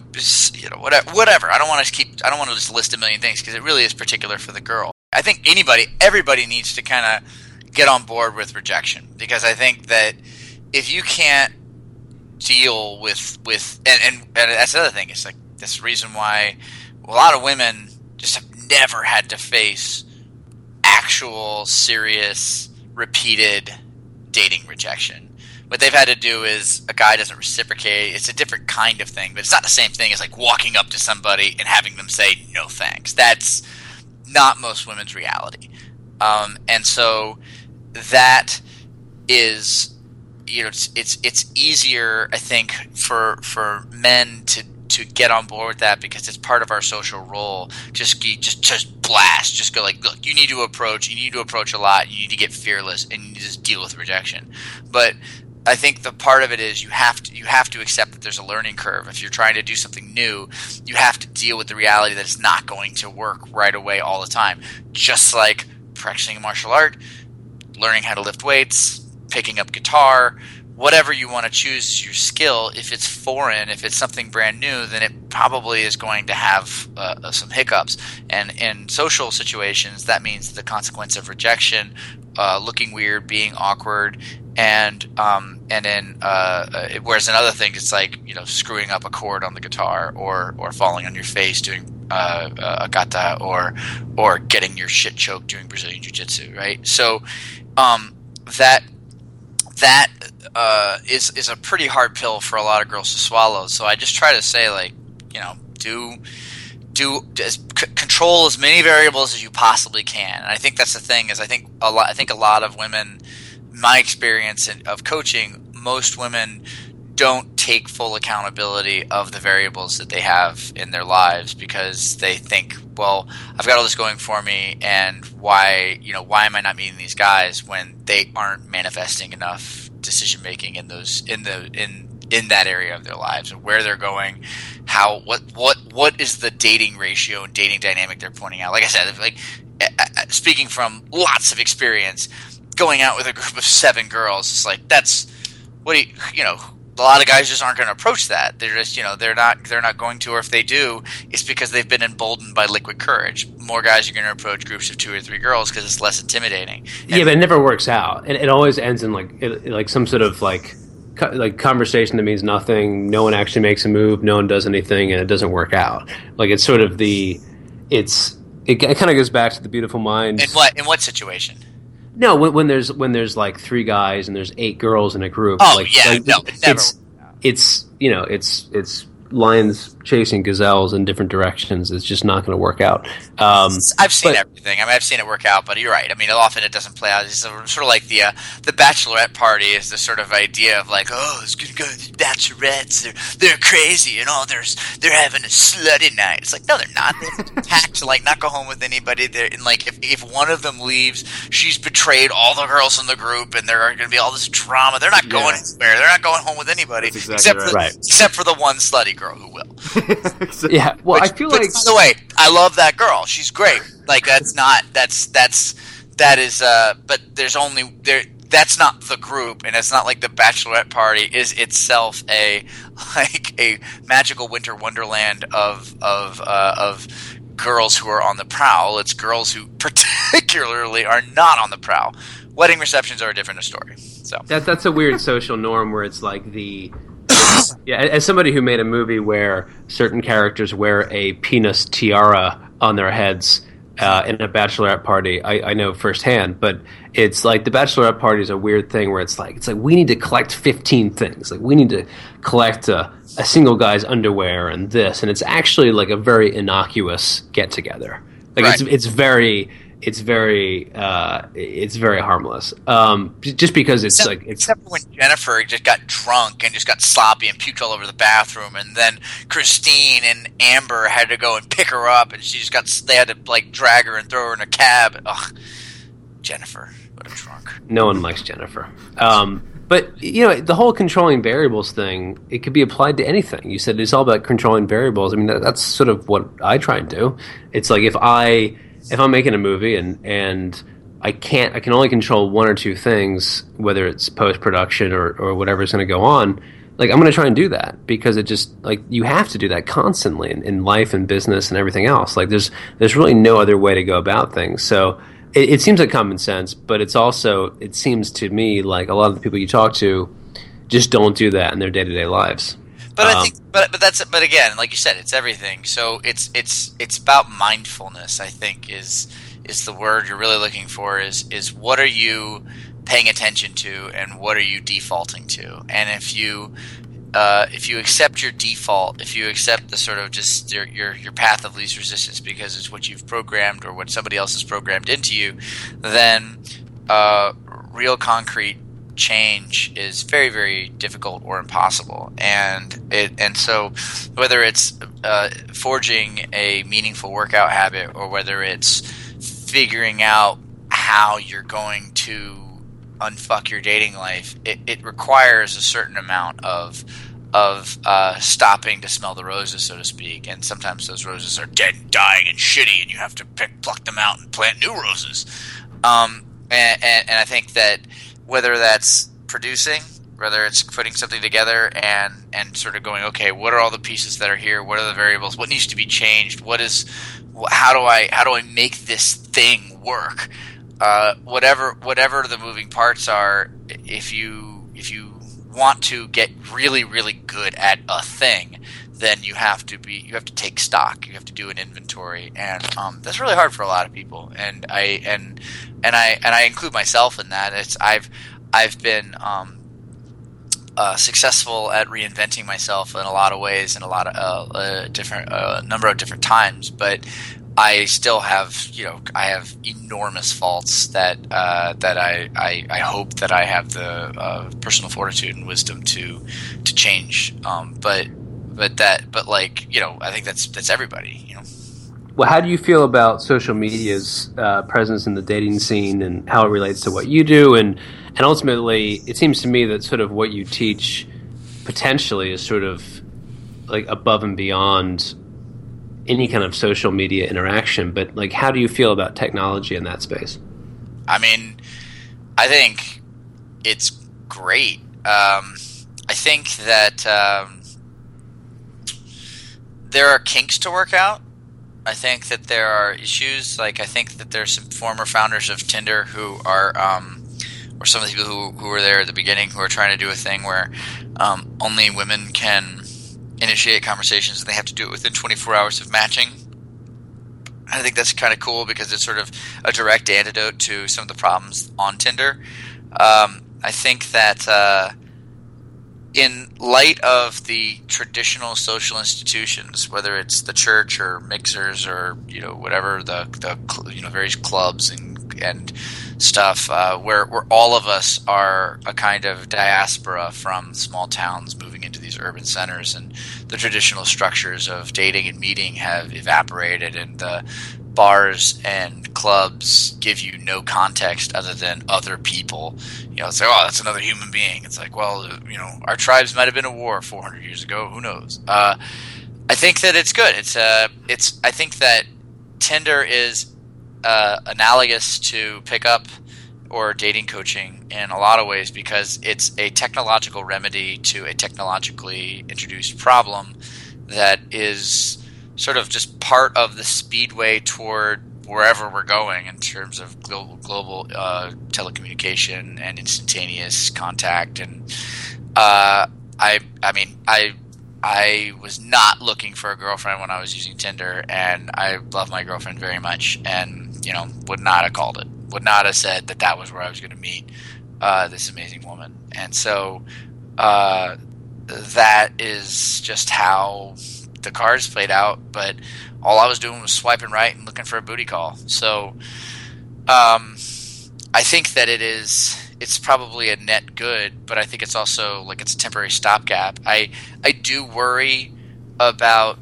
you know, whatever, whatever. I don't want to keep. I don't want to just list a million things because it really is particular for the girl. I think anybody, everybody needs to kind of get on board with rejection because I think that if you can't deal with with and, and, and that's the other thing. It's like this reason why a lot of women just have never had to face actual serious repeated dating rejection what they've had to do is a guy doesn't reciprocate. It's a different kind of thing, but it's not the same thing as like walking up to somebody and having them say no thanks. That's not most women's reality, um, and so that is you know it's, it's it's easier I think for for men to to get on board with that because it's part of our social role. Just just just blast. Just go like, look, you need to approach. You need to approach a lot. You need to get fearless, and you just deal with rejection. But I think the part of it is you have to you have to accept that there's a learning curve. If you're trying to do something new, you have to deal with the reality that it's not going to work right away all the time. Just like practicing martial art, learning how to lift weights, picking up guitar, whatever you want to choose as your skill, if it's foreign, if it's something brand new, then it probably is going to have uh, uh some hiccups. And in social situations, that means the consequence of rejection, uh, looking weird, being awkward, and um, and then uh, uh, whereas in other things it's like you know screwing up a chord on the guitar or or falling on your face doing uh, uh a gata or or getting your shit choked doing Brazilian jiu jitsu, right? So um, that that uh, is is a pretty hard pill for a lot of girls to swallow. So I just try to say like you know do do as, c- control as many variables as you possibly can. And I think that's the thing is I think a lot I think a lot of women my experience in, of coaching, most women don't take full accountability of the variables that they have in their lives because they think, well, I've got all this going for me, and why, you know, why am I not meeting these guys when they aren't manifesting enough decision making in those in the in in that area of their lives and where they're going, how what what what is the dating ratio and dating dynamic they're pointing out? Like I said, like speaking from lots of experience going out with a group of seven girls. It's like that's what do you you know. A lot of guys just aren't going to approach that. They're just, you know, they're not, they're not going to, or if they do, it's because they've been emboldened by liquid courage. More guys are going to approach groups of two or three girls because it's less intimidating. And yeah, but it never works out. It, it always ends in like, it, like some sort of like, like conversation that means nothing. No one actually makes a move. No one does anything, and it doesn't work out. Like it's sort of the, it's it, it kind of goes back to the beautiful mind. In what in what situation? No, when, when, there's when there's like three guys and there's eight girls in a group. Oh like, yeah, like, no, it never. It's, it's you know it's it's lions chasing gazelles in different directions is just not going to work out. Um, I've seen but, everything. I mean, I've seen it work out, but you're right. I mean, often it doesn't play out. It's sort of like the uh, the bachelorette party is the sort of idea of like, oh, it's gonna go to the bachelorettes. They're they're crazy and all. There's they're having a slutty night. It's like no, they're not. They're packed to like not go home with anybody. They're and like if if one of them leaves, she's betrayed all the girls in the group, and there are going to be all this drama. They're not going yeah. anywhere. They're not going home with anybody exactly except right. for right. except for the one slutty girl who will. [laughs] yeah, well, Which, I feel like by the way, I love that girl. She's great. Like that's not that's that's that is uh but there's only there that's not the group and it's not like the bachelorette party is itself a [laughs] like a magical winter wonderland of of uh, of girls who are on the prowl. It's girls who [laughs] particularly are not on the prowl. Wedding receptions are a different story. So that that's a weird social norm where it's like the yeah, as somebody who made a movie where certain characters wear a penis tiara on their heads uh, in a bachelorette party, I, I, know firsthand. But it's like the bachelorette party is a weird thing where it's like it's like we need to collect fifteen things. Like we need to collect a, a single guy's underwear and this, and it's actually like a very innocuous get together. Like right. it's it's very it's very uh, it's very harmless. Um, just because it's except, like it's except when Jennifer just got drunk and just got sloppy and puked all over the bathroom, and then Christine and Amber had to go and pick her up, and she just got they had to like drag her and throw her in a cab. Ugh, Jennifer, what a drunk. no one likes Jennifer. Um, but you know the whole controlling variables thing. It could be applied to anything. You said it's all about controlling variables. I mean that, that's sort of what I try and do. It's like if I if I'm making a movie and and I can't I can only control one or two things, whether it's post production or or whatever's going to go on. Like I'm going to try and do that because it just like you have to do that constantly in, in life and business and everything else. Like there's there's really no other way to go about things. So it, it seems like common sense, but it's also it seems to me like a lot of the people you talk to just don't do that in their day to day lives. But I Um, think, but but that's but again, like you said, it's everything. So it's it's it's about mindfulness. I think is is the word you're really looking for. Is is what are you paying attention to, and what are you defaulting to? And if you uh, if you accept your default, if you accept the sort of just your, your your path of least resistance because it's what you've programmed or what somebody else has programmed into you, then uh, real concrete change is very very difficult or impossible. And it and so whether it's uh, forging a meaningful workout habit or whether it's figuring out how you're going to unfuck your dating life it, it requires a certain amount of of uh, stopping to smell the roses so to speak. And sometimes those roses are dead and dying and shitty and you have to pick pluck them out and plant new roses. Um, and, and, and I think that whether that's producing, whether it's putting something together and and sort of going, okay, what are all the pieces that are here? What are the variables? What needs to be changed? What is how do I how do I make this thing work? Uh, whatever whatever the moving parts are, if you if you want to get really really good at a thing, then you have to be you have to take stock. You have to do an inventory, and um, that's really hard for a lot of people. And I and and I and I include myself in that. It's I've I've been um, uh, successful at reinventing myself in a lot of ways, in a lot of uh, uh, different uh, number of different times, but. I still have, you know, I have enormous faults that uh, that I, I, I hope that I have the uh, personal fortitude and wisdom to to change. Um, but but that but like you know, I think that's that's everybody. You know, Well, how do you feel about social media's uh, presence in the dating scene and how it relates to what you do? And and ultimately, it seems to me that sort of what you teach potentially is sort of like above and beyond any kind of social media interaction. But like, how do you feel about technology in that space? I mean, I think it's great. Um, I think that um, there are kinks to work out. I think that there are issues. Like I think that there's some former founders of Tinder who are, um, or some of the people who who were there at the beginning who are trying to do a thing where um, only women can initiate conversations and they have to do it within 24 hours of matching. I think that's kind of cool because it's sort of a direct antidote to some of the problems on Tinder. Um, I think that uh, in light of the traditional social institutions, whether it's the church or mixers or you know whatever the the you know various clubs and and stuff, uh, where where all of us are a kind of diaspora from small towns moving into these urban centers, and the traditional structures of dating and meeting have evaporated, and the bars and clubs give you no context other than other people. You know, it's like, oh, that's another human being. It's like, well, you know, our tribes might have been at war 400 years ago. Who knows? Uh, I think that it's good. It's uh, it's. I think that Tinder is uh, analogous to pickup or dating coaching in a lot of ways because it's a technological remedy to a technologically introduced problem that is sort of just part of the speedway toward wherever we're going in terms of global, global uh, telecommunication and instantaneous contact. And uh, I, I mean, I, I was not looking for a girlfriend when I was using Tinder, and I love my girlfriend very much, and you know, would not have called it, would not have said that that was where I was going to meet uh, this amazing woman, and so uh, that is just how the cards played out. But all I was doing was swiping right and looking for a booty call. So Um, I think that it is. It's probably a net good, but I think it's also like it's a temporary stopgap. I I do worry about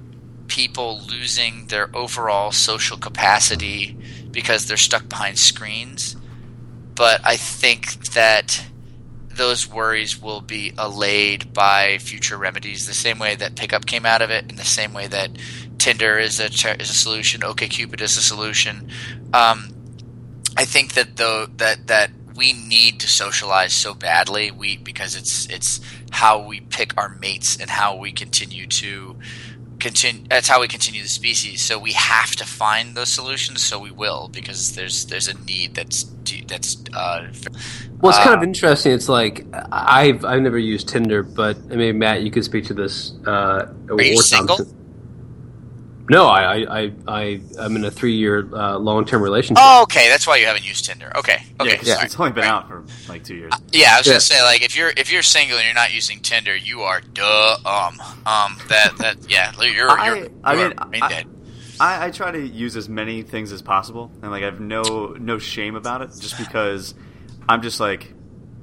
people losing their overall social capacity because they're stuck behind screens. But I think that those worries will be allayed by future remedies, the same way that pickup came out of it, and the same way that Tinder is a is a solution, OkCupid is a solution. Um, I think that though that that we need to socialize so badly, we because it's it's how we pick our mates and how we continue to continue. That's how we continue the species. So we have to find those solutions. So we will because there's there's a need that's that's. Uh, well, it's kind of uh, interesting. It's like I've I've never used Tinder, but I mean, Matt, you could speak to this. Uh, Are you single? No, I, I, I, I'm in a three-year uh, long-term relationship. Oh, okay, that's why you haven't used Tinder. Okay, okay, yeah, yeah. it's only been right. out for like two years. Uh, yeah, I was yeah. gonna say like if you're if you're single and you're not using Tinder, you are dumb. Um, that that yeah, you're I, you're, I mean, I, I, I try to use as many things as possible, and like I have no no shame about it, just because I'm just like,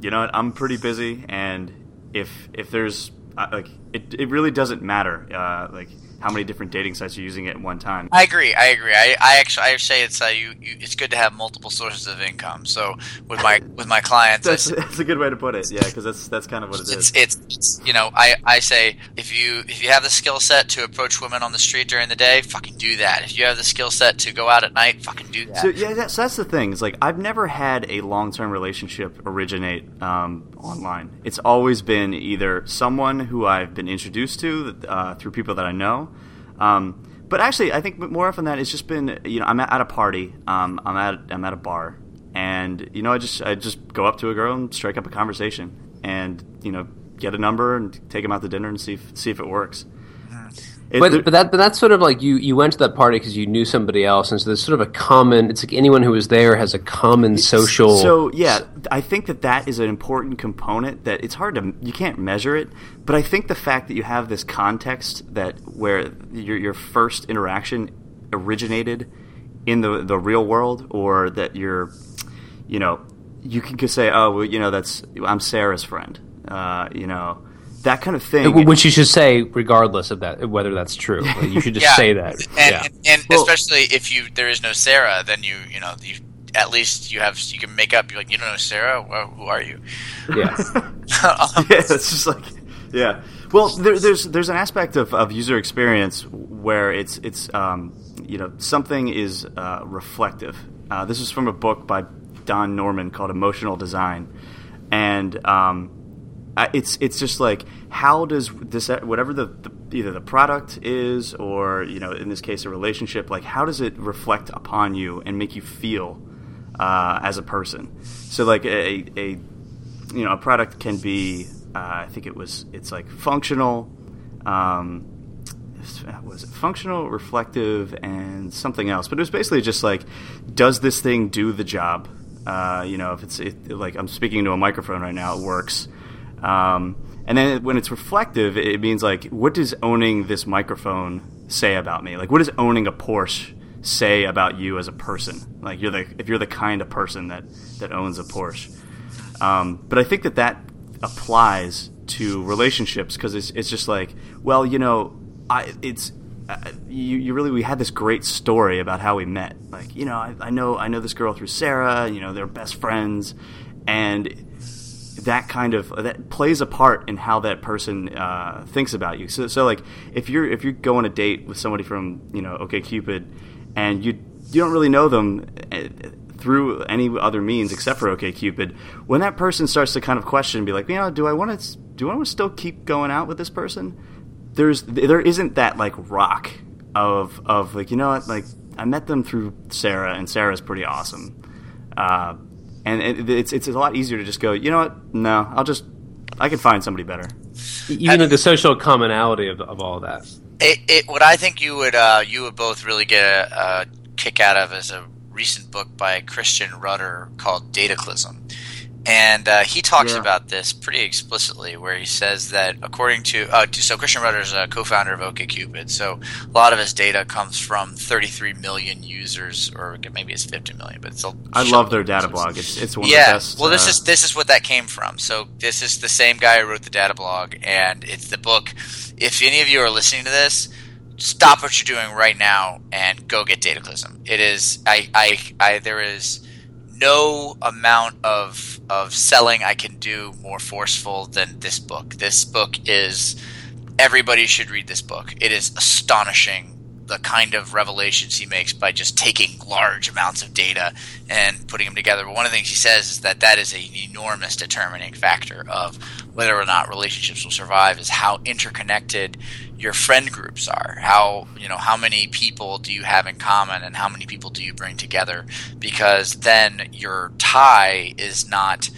you know, what, I'm pretty busy, and if if there's uh, like it, it really doesn't matter. Uh, like how many different dating sites you're using at one time. I agree. I agree. I, I actually I say it's uh, you, you, It's good to have multiple sources of income. So with my with my clients, that's, that's a good way to put it. Yeah, because that's that's kind of what it it's, is. It's, it's you know I, I say if you if you have the skill set to approach women on the street during the day, fucking do that. If you have the skill set to go out at night, fucking do that. So yeah, that's, that's the thing. It's like I've never had a long term relationship originate um, online. It's always been either someone who I've been introduced to uh, through people that I know um, but actually, I think more often than that, it's just been you know I'm at, a party, um, I'm at I'm at a bar, and you know I just I just go up to a girl and strike up a conversation, and you know get a number and take them out to dinner and see if, see if it works. It, but, but that but that's sort of like you you went to that party because you knew somebody else, and so there's sort of a common. It's like anyone who was there has a common social. So yeah, I think that that is an important component. That it's hard to you can't measure it, but I think the fact that you have this context that where your your first interaction originated in the the real world, or that you're, you know, you can say, oh, well, you know, that's I'm Sarah's friend, uh, you know that kind of thing. Which you should say, regardless of that, whether that's true. You should [laughs] just yeah. say that. And, yeah. and, and well, especially if you there is no Sarah, then you you know you at least you have you can make up. You're like you don't know Sarah. Well, who are you? Yeah. [laughs] [laughs] yeah, it's just like yeah. Well, there, there's there's an aspect of, of user experience where it's it's um, you know something is uh, reflective. Uh, this is from a book by Don Norman called Emotional Design, and um, it's it's just like how does this whatever the, the, either the product is or you know in this case a relationship like how does it reflect upon you and make you feel uh, as a person? So like a, a you know a product can be uh, I think it was it's like functional um, was it? Functional reflective and something else. But it was basically just like does this thing do the job? Uh, you know if it's it, like I'm speaking to a microphone right now it works um, and then when it's reflective, it means like, what does owning this microphone say about me? Like, what does owning a Porsche say about you as a person? Like, you're the if you're the kind of person that that owns a Porsche. Um, but I think that that applies to relationships because it's it's just like, well, you know, I it's uh, you, you really we had this great story about how we met. Like, you know, I, I know I know this girl through Sarah. You know, they're best friends, and that kind of that plays a part in how that person uh, thinks about you. So, so like if you're if you go on a date with somebody from you know OkCupid, and you you don't really know them uh, through any other means except for OkCupid, when that person starts to kind of question, be like, you know, do I want to do I want to still keep going out with this person? There's there isn't that like rock of of like you know what like I met them through Sarah and Sarah's pretty awesome. Uh, and it, it's it's a lot easier to just go. You know what? No, I'll just I can find somebody better. Even the social commonality of, of all that. It, it, what I think you would uh, you would both really get a, a, kick out of is a recent book by Christian Rudder called Dataclysm, and uh, he talks Yeah. about this pretty explicitly, where he says that according to, uh, to so Christian Rudder is a co-founder of OkCupid, so a lot of his data comes from 33 million users, or maybe it's 50 million, but it's a I love their data users. blog. It's it's one yeah. of the best. well, this uh, is this is what that came from. So this is the same guy who wrote the data blog, and it's the book. If any of you are listening to this, stop what you're doing right now and go get Dataclysm. It is I I, I there is no amount of of selling I can do more forceful than this book. This book is everybody should read this book. It is astonishing the kind of revelations he makes by just taking large amounts of data and putting them together. But one of the things he says is that that is an enormous determining factor of whether or not relationships will survive is how interconnected your friend groups are. How, you know, how many people do you have in common and how many people do you bring together? Because then your tie is not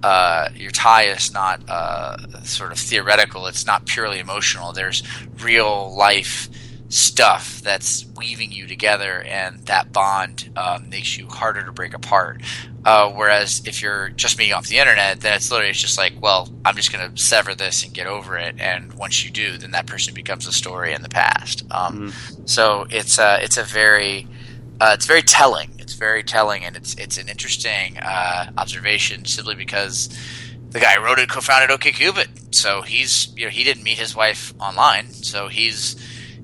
uh, your tie is not uh, sort of theoretical. It's not purely emotional. There's real life stuff that's weaving you together, and that bond um, makes you harder to break apart. Uh, whereas if you're just meeting off the internet, then it's literally it's just like, well, I'm just going to sever this and get over it. And once you do, then that person becomes a story in the past. Um, So it's a it's a very uh, it's very telling. It's very telling, and it's it's an interesting uh, observation simply because the guy who wrote it co-founded OkCupid. So he's you know he didn't meet his wife online, so he's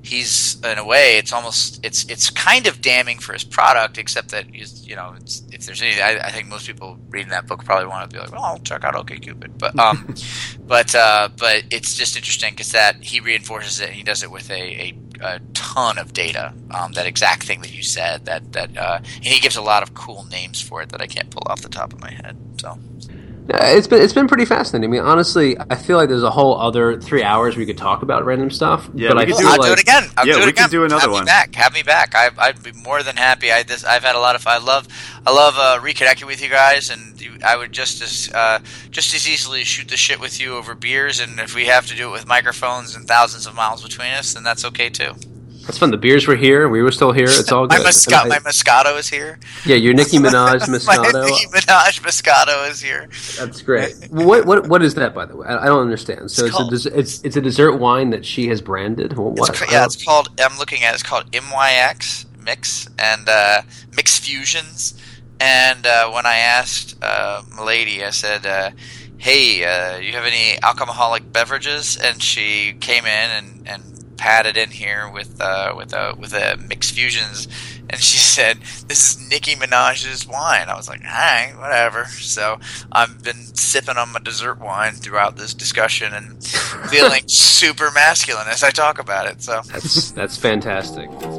he's in a way it's almost it's it's kind of damning for his product, except that he's you know it's, if there's any I, I think most people reading that book probably want to be like, well, I'll check out OkCupid, but um, [laughs] but uh, but it's just interesting because that he reinforces it and he does it with a, a, a ton of data. Um, that exact thing that you said that that uh, and he gives a lot of cool names for it that I can't pull off the top of my head. So it's been it's been pretty fascinating. I mean, honestly, I feel like there's a whole other three hours we could talk about random stuff. Yeah, but we I could feel I'll like do it again. I'll Yeah, do it we again. can do another Have one. Me back. Have me back. I, I'd be more than happy. I this I've had a lot of I love I love uh, reconnecting with you guys, and you, I would just as uh, just as easily shoot the shit with you over beers, and if we have to do it with microphones and thousands of miles between us, then that's okay too. That's fun. The beers were here. We were still here. It's all My good. And my Moscato is here. yeah, your Nicki [laughs] Minaj Moscato. My Nicki Minaj Moscato is here. That's great. What what what is that, by the way? I, I don't understand. So It's it's, a it's it's a dessert wine that she has branded. What? It's, what? ca- I yeah, it's called. I'm looking at. it, It's called MYX Mix and uh, MYX Fusions. And uh, when I asked uh, Milady, I said, uh, "Hey, uh, you have any alcoholic beverages?" And she came in and, and patted in here with uh, with a with a MYX Fusions, and she [laughs] said, "This is Nicki Minaj's wine." I was like, "All right, whatever." So I've been sipping on my dessert wine throughout this discussion and feeling [laughs] super masculine as I talk about it. So. That's that's fantastic. That's